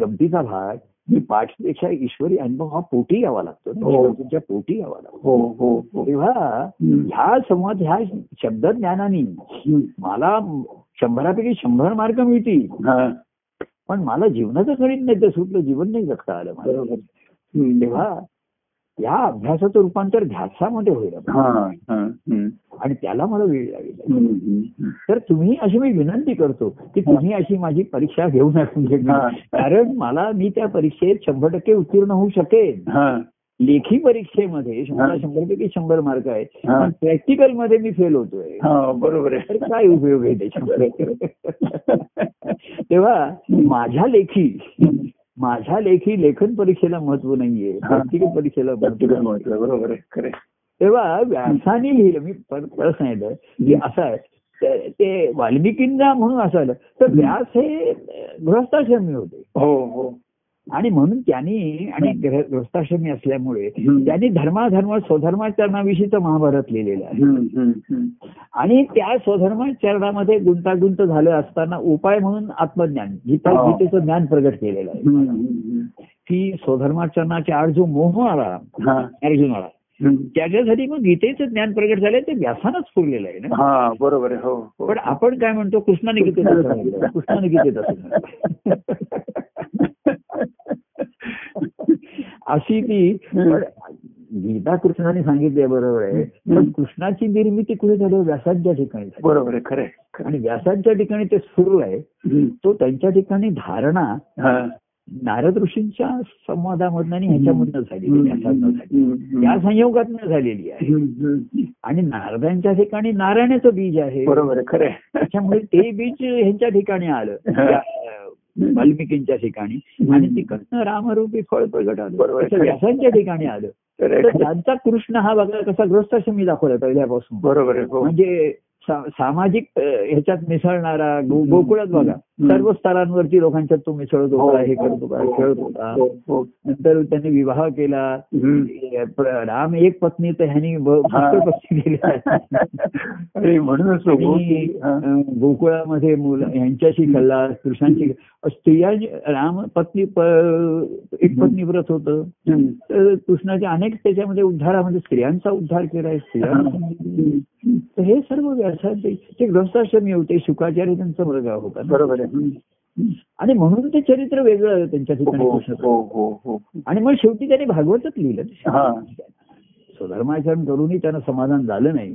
गमतीचा भाग की पाठपेक्षा ईश्वरी अनुभव हा पोटी यावा लागतो हो. तुमच्या पोटी यावा लागतो हो हो हो तेव्हा. ह्या संवाद ह्या शब्दज्ञानाने हम्म. मला शंभरापैकी शंभर मार्क मिळतील हा पण मला जीवनाचं गणित नाही ते सुटलं जीवन नाही जगता आलं मला. तेव्हा या अभ्यासाचं रूपांतर ध्यासामध्ये होईल हा हा. आणि त्याला मला वेळ लागेल. तर तुम्ही अशी मी विनंती करतो की तुम्ही अशी माझी परीक्षा घेऊ नका. कारण मला मी त्या परीक्षेत शंभर टक्के उत्तीर्ण होऊ शकेन. हा. लेखी परीक्षेमध्ये शंभर हा. शंभर पैकी शंभर मार्क आहेत. पण प्रॅक्टिकलमध्ये मी फेल होतोय. हा बरोबर आहे. तर काय उपयोग आहे त्याच्यामध्ये? *laughs* तेव्हा माझ्या लेखी माझ्या लेखी लेखन परीक्षेला महत्त्व नाहीये. प्रॅक्टिकल परीक्षेला बरोबर. तेव्हा व्यासाने लिहिलं मी पर- परत सांगितलं की असं आहे ते- वाल्मिकींना म्हणून असं आलं. तर व्यास हे गृहस्थाश्रमी होते. हो हो. आणि म्हणून त्यांनी आणि गृहस्थाश्रमी असल्यामुळे. त्यांनी धर्माधर्म स्वधर्माचरणाविषयीचं महाभारत लिहिलेलं आहे. आणि त्या स्वधर्माचरणामध्ये गुंतागुंत झालं असताना उपाय म्हणून आत्मज्ञान गीता. गीतेचं ज्ञान प्रगट केलेलं आहे की स्वधर्माचरणाच्या आड जो मोह आला अर्जुनाला. त्याच्यासाठी मग गीतेचं ज्ञान प्रगट झालंय ते व्यासानच फुरलेलं आहे ना बरोबर आहे हो हो. पण आपण काय म्हणतो कृष्णाने गीतेत कृष्णाने गीतेत असं *laughs* म्हणलं अशी ती पण गीता कृष्णाने सांगितले बरोबर आहे. पण कृष्णाची निर्मिती कुठे झाली व्यासांच्या ठिकाणी. बरोबर आहे खरं आणि व्यासांच्या ठिकाणी ते स्फुरलं आहे. तो त्यांच्या ठिकाणी धारणा नारद ऋषींच्या संवादामधनं आणि ह्याच्यामधनं झालेली व्यासांना झाली. या संयोगातनं झालेली आहे. आणि नारदांच्या ठिकाणी नारायणाचं बीज आहे. बरोबर खरं. त्याच्यामुळे ते बीज ह्यांच्या ठिकाणी आलं. वाल्मिकींच्या ठिकाणी. आणि तिकडनं रामरूपी फळ प्रगट आलं व्यासांच्या ठिकाणी आलं. त्यांचा कृष्ण हा बघा कसा ग्रस्ताश्रमी दाखवला पहिल्यापासून. बरोबर हो. म्हणजे सामाजिक ह्याच्यात मिसळणारा गोकुळात बघा. सर्व स्तरांवरती लोकांच्यात तो मिसळत होता हे. करत होता खेळत होता हो, हो. नंतर त्यांनी विवाह केला. राम एक पत्नी तर ह्यांनी पत्नी अरे म्हणूनच हा. गोकुळामध्ये मुलं यांच्याशी कल्ला कृष्णांची स्त्रिया राम पत्नी एक पत्नी व्रत होतं. तर कृष्णाच्या अनेक त्याच्यामध्ये उद्धारामध्ये स्त्रियांचा उद्धार केलाय स्त्रियांचा हम्म. तर हे सर्व व्यवसाय ते ग्रस्ताश्रमी होते शुकाचार्य त्यांचा मुलगा होता. बरोबर आहे. आणि म्हणून ते चरित्र वेगळं त्यांच्या ठिकाणी हो हो हो आणि मग शेवटी त्यांनी भागवतच लिहिलं. स्वधर्माचरण करूनही त्यांना समाधान झालं नाही.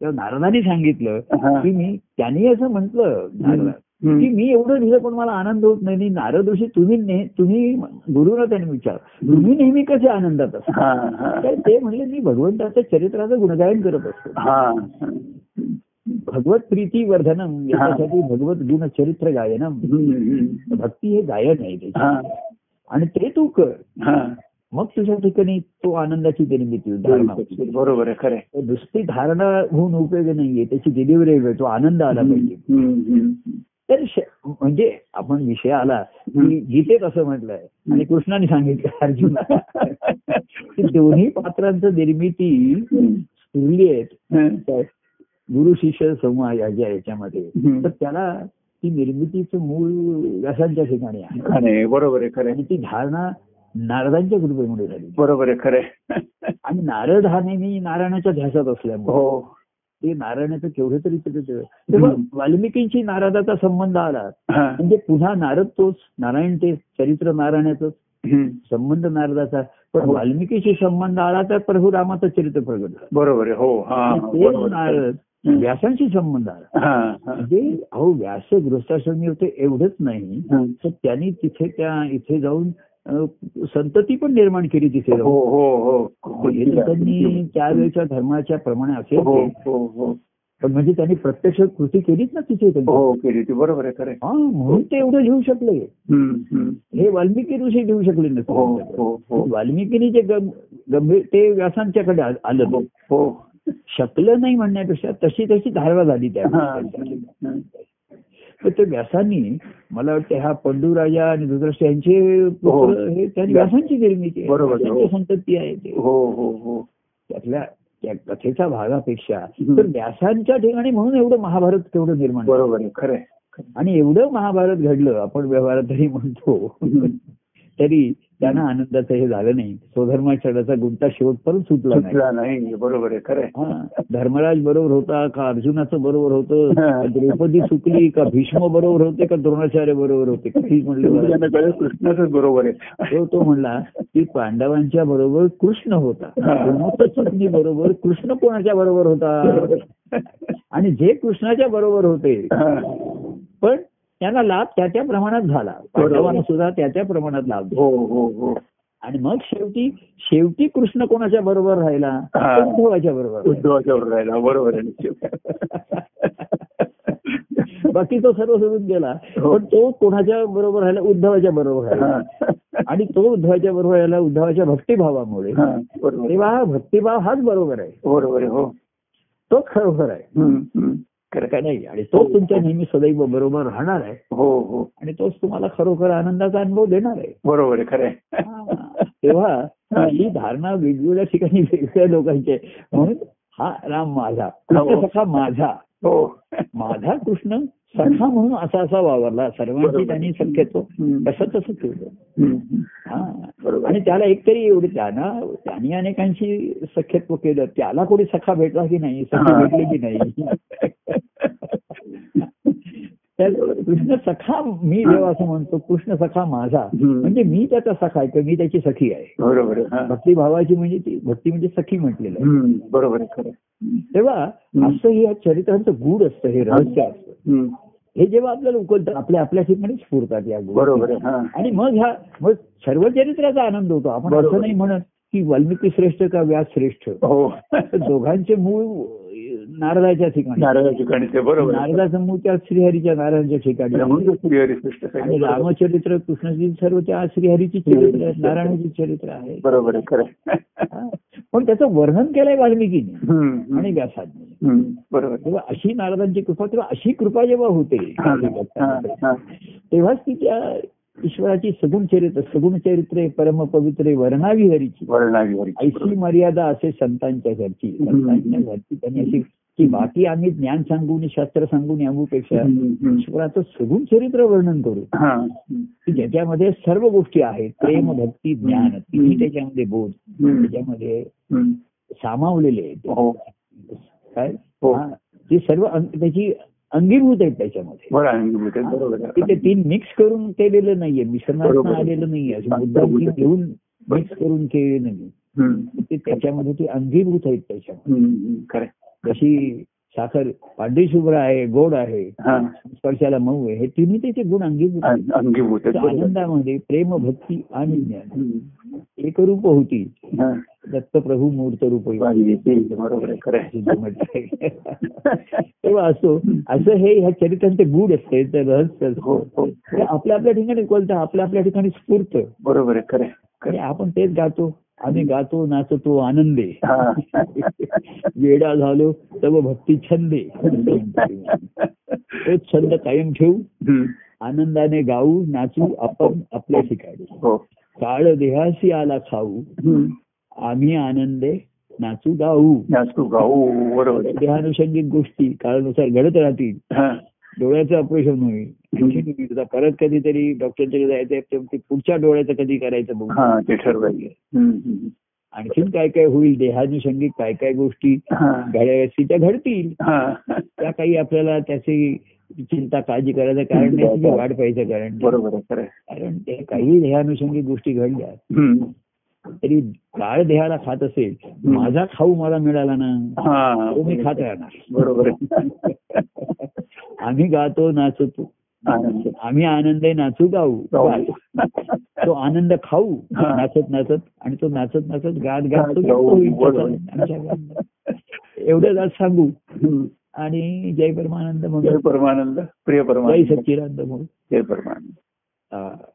तेव्हा नारदांनी सांगितलं. की मी त्यांनी असं म्हटलं नारदा. की मी एवढं लिहिलं पण मला आनंद होत नाही. नारद ऋषी तुम्ही तुम्ही गुरुना त्यांनी विचार तुम्ही नेहमी कसे आनंदात असता? हा तर ते म्हणले मी भगवंताच्या चरित्राचं गुणगायन करत असतो. भगवत प्रीती वर्धनम याच्यासाठी भगवत गुण चरित्र गायनम. भक्ती हे गायन आहे त्याची. आणि ते तू कर. मग तुझ्या ठिकाणी तो आनंदाची निर्मिती धारणा. बरोबर आहे खरं नुसती धारणा होऊन उपयोग नाहीये. त्याची डिलिव्हरी वेळ तो आनंद आला पाहिजे. तर म्हणजे आपण विषय आला की गीतेत असं म्हटलंय. आणि कृष्णाने सांगितलं अर्जुना. दोन्ही पात्रांचं निर्मिती सुरली आहेत. गुरु शिष्य संवाद याच्या याच्यामध्ये. तर त्याला ती निर्मितीचं मूळ व्यासांच्या ठिकाणी आहे बरोबर आहे खरं आणि ती धारणा नारदांच्या कृपेमुळे झाली बरोबर आहे खरं आणि नारद हा नेहमी नारायणाच्या ध्यासात असल्यामुळे हो ते नारायणाचं केवढं तरी तेव्हा वाल्मिकींची नारदाचा संबंध आला. म्हणजे पुन्हा नारद तोच नारायण ते चरित्र नारायणाचं हम्म. संबंध नारदाचा पण हो. वाल्मिकीशी संबंध आला तर प्रभू रामाचं चरित्र प्रगट बरोबर आहे हो हा ते. नारद. व्यासांशी संबंध आला. म्हणजे अहो व्यास गृहस्थाश्रमी होते एवढंच नाही. तर त्यांनी तिथे त्या इथे जाऊन संतती पण निर्माण केली तिथे हो हो हो. त्यांनी त्यावेळेच्या धर्माच्या प्रमाणे असेल हो. हो हो. पण म्हणजे त्यांनी प्रत्यक्ष कृती केलीच ना तिथे केली बरोबर आहे म्हणून ते एवढं घेऊ शकले. हे वाल्मिकी ऋषी घेऊ शकले नसते. वाल्मिकीने जे गंभीर ते व्यासांच्याकडे आलं शकलं नाही म्हणण्यापेक्षा तशी तशी धारणा झाली त्या. तर ते व्यासांनी मला वाटतं हा पंडूराजा आणि दुसरं यांचे हे त्यांनी व्यासांची निर्मिती आहे. बरोबर, हो. संतती आहे ते हो हो हो त्यातल्या त्या कथेच्या भागापेक्षा. तर व्यासांच्या ठिकाणी म्हणून एवढं महाभारत केवढं निर्माण. बरोबर आहे खरं. आणि एवढं महाभारत घडलं आपण व्यवहारात तरी म्हणतो. तरी त्यांना आनंदाचं हे झालं नाही. स्वधर्माचरणाचा गुंता शेवटपर्यंत सुटला नाही. सुटला नाही बरोबर आहे खरं धर्मराज बरोबर होता का अर्जुनाचं बरोबर होतं? द्रौपदी चुकली का भीष्म बरोबर होते का द्रोणाचार्य बरोबर होते? काही म्हणलं कृष्णाचंच बरोबर आहे तो तो म्हणला की पांडवांच्या बरोबर कृष्ण होता. चटणी बरोबर कृष्ण कोणाच्या बरोबर होता? आणि जे कृष्णाच्या बरोबर होते. पण त्यांना लाभ त्या त्या प्रमाणात झाला. पांडवांना सुद्धा त्या त्या प्रमाणात लाभ झाला. हो हो हो. आणि मग शेवटी शेवटी कृष्ण कोणाच्या बरोबर राहिला. उद्धवाच्या बरोबर उद्धवाच्या बरोबर राहिला. बरोबर. *laughs* बाकी तो सर्व सोडून गेला. हो. पण तो कोणाच्या बरोबर राहिला? उद्धवाच्या बरोबर राहिला. आणि तो उद्धवाच्या बरोबर राहिला उद्धवाच्या भक्तिभावामुळे. तेव्हा भक्तिभाव हाच बरोबर आहे. बरोबर आहे हो. तोच खरोखर आहे. खरं का नाही आणि तोच तुमच्या नेहमी सदैव बरोबर राहणार आहे हो हो आणि तोच तुम्हाला खरोखर आनंदाचा अनुभव देणार आहे बरोबर आहे खरं. हा. तेव्हा ही धारणा वेगवेगळ्या ठिकाणी वेगवेगळ्या लोकांची. म्हणून हा राम माझा कृष्ण हो. सखा माझा हो माझा कृष्ण सखा म्हणून असा असा वावरला सर्वांची. त्यांनी हम्म. कसं तसं केलं. हा बरोबर. आणि त्याला एकतरी एवढे त्यांना त्यांनी अनेकांशी सख्यत्व केलं त्याला कोणी सखा भेटला की नाही सखी हा. भेटली की नाही कृष्ण सखा मी जेव्हा असं म्हणतो कृष्ण सखा माझा. म्हणजे मी त्याचा सखा आहे मी त्याची सखी आहे बरोबर आहे हा. भक्तिभावाची म्हणजे ती भक्ती म्हणजे सखी म्हटलेलं आहे. बरोबर. तेव्हा असं हे चरित्रांचं गूढ असतं हे रहस्य असतं. हे जेव्हा आपल्याला उकलतं आपल्या आपल्या ठिकाणी स्फुरतात या. बरोबर आणि मग ह्या मग सर्व चरित्राचा आनंद होतो आपण. असं नाही म्हणत की वाल्मिकी श्रेष्ठ का व्यास श्रेष्ठ हो *laughs* दोघांचे मूळ नारदाच्या ठिकाणी नारळाच्या ठिकाणी बरोबर श्रीहरीच्या नारायणच्या ठिकाणी सांगितलं. रामचरित्र कृष्णजी सर्व त्या श्रीहरीची चरित्र आहेत नारायणाची चरित्र आहे बरोबर खरं. पण त्याचं वर्णन केलंय वाल्मिकीने. आणि व्यासाने बरोबर. तेव्हा अशी नारदांची कृपा किंवा अशी कृपा जेव्हा होते. तेव्हाच ती त्या ईश्वराची सगुण चरित्र सगुण चरित्रे परम पवित्रे वर्णावी हरीची. ऐशी मर्यादा असे संतांच्या घरची संतांच्या घरची त्यांनी अशी की बाकी आम्ही ज्ञान सांगून शास्त्र सांगून यापेक्षा. ईश्वराचं सगुण चरित्र वर्णन करू. की ज्याच्यामध्ये सर्व गोष्टी आहेत प्रेम भक्ती ज्ञान तिन्ही त्याच्यामध्ये बोध. त्याच्यामध्ये. सामावलेले आहेत हो काय हो. हा. ते सर्व त्याची अंगीभूत आहेत त्याच्यामध्ये की ते. तीन मिक्स करून केलेलं नाहीये मिश्रणात. आलेलं नाहीये ती घेऊन मिक्स करून केलेलं नाही. ते त्याच्यामध्ये ती अंगीभूत आहेत त्याच्यामध्ये. जशी साखर पांढरी शुभ्र आहे गोड आहे. स्पर्शाला मऊ आहे हे तिन्ही त्याचे गुण अंगीभूत अंगीभूत. आनंदामध्ये प्रेम भक्ती आणि ज्ञान हम्म. एकरूप होती हा. दत्तप्रभू मूर्त रूप. तेव्हा असो असं हे ह्या चरित्रांचे गुढ असते ते रहस्य हो. हो. आपल्या आपल्या ठिकाणी बोलतं आपल्या आपल्या ठिकाणी स्फूर्त. बरोबर आहे खरं आपण तेच गातो. आम्ही गातो नाचतो आनंदे. हा. वेडा झालो तव भक्ती छंदे. तोच छंद कायम ठेवू. आनंदाने गाऊ नाचू आपण आपल्या ठिकाणी. हो. काळ देहाशी आला खाऊ. आम्ही आनंदे नाचू गाऊ नाचतो गाऊ बरोबर. देहानुषंगिक गोष्टी काळानुसार घडत राहतील. डोळ्याचं ऑपरेशन होईल परत कधीतरी तर ते पुढच्या डोळ्याचं कधी करायचं बघू ते ठरवायचे. आणखीन काय काय होईल देहानुषंगिक काय काय गोष्टी. घड्याळ्याची त्या घडतील. त्या काही आपल्याला त्याची चिंता काळजी करायचं कारण नाही वाढ पाहिजे कारण. बरोबर. कारण ते काही देहानुषंगिक गोष्टी घडल्या. तरी काळ देहाला खात असेल माझा खाऊ मला मिळाला ना हा तो मी खात राहणार बरोबर *laughs* आम्ही गातो नाचतो. आम्ही आनंद नाचू गाऊ. तो आनंद खाऊ. नाचत नाचत आणि तो नाचत नाचत गात गात तो. त्याचा आमच्या गावात. एवढंच आज सांगू. आणि जय परमानंद जय म्हणून परमानंद प्रिय जय परमानंद सच्चिदानंद म्हणून जय परमानंद.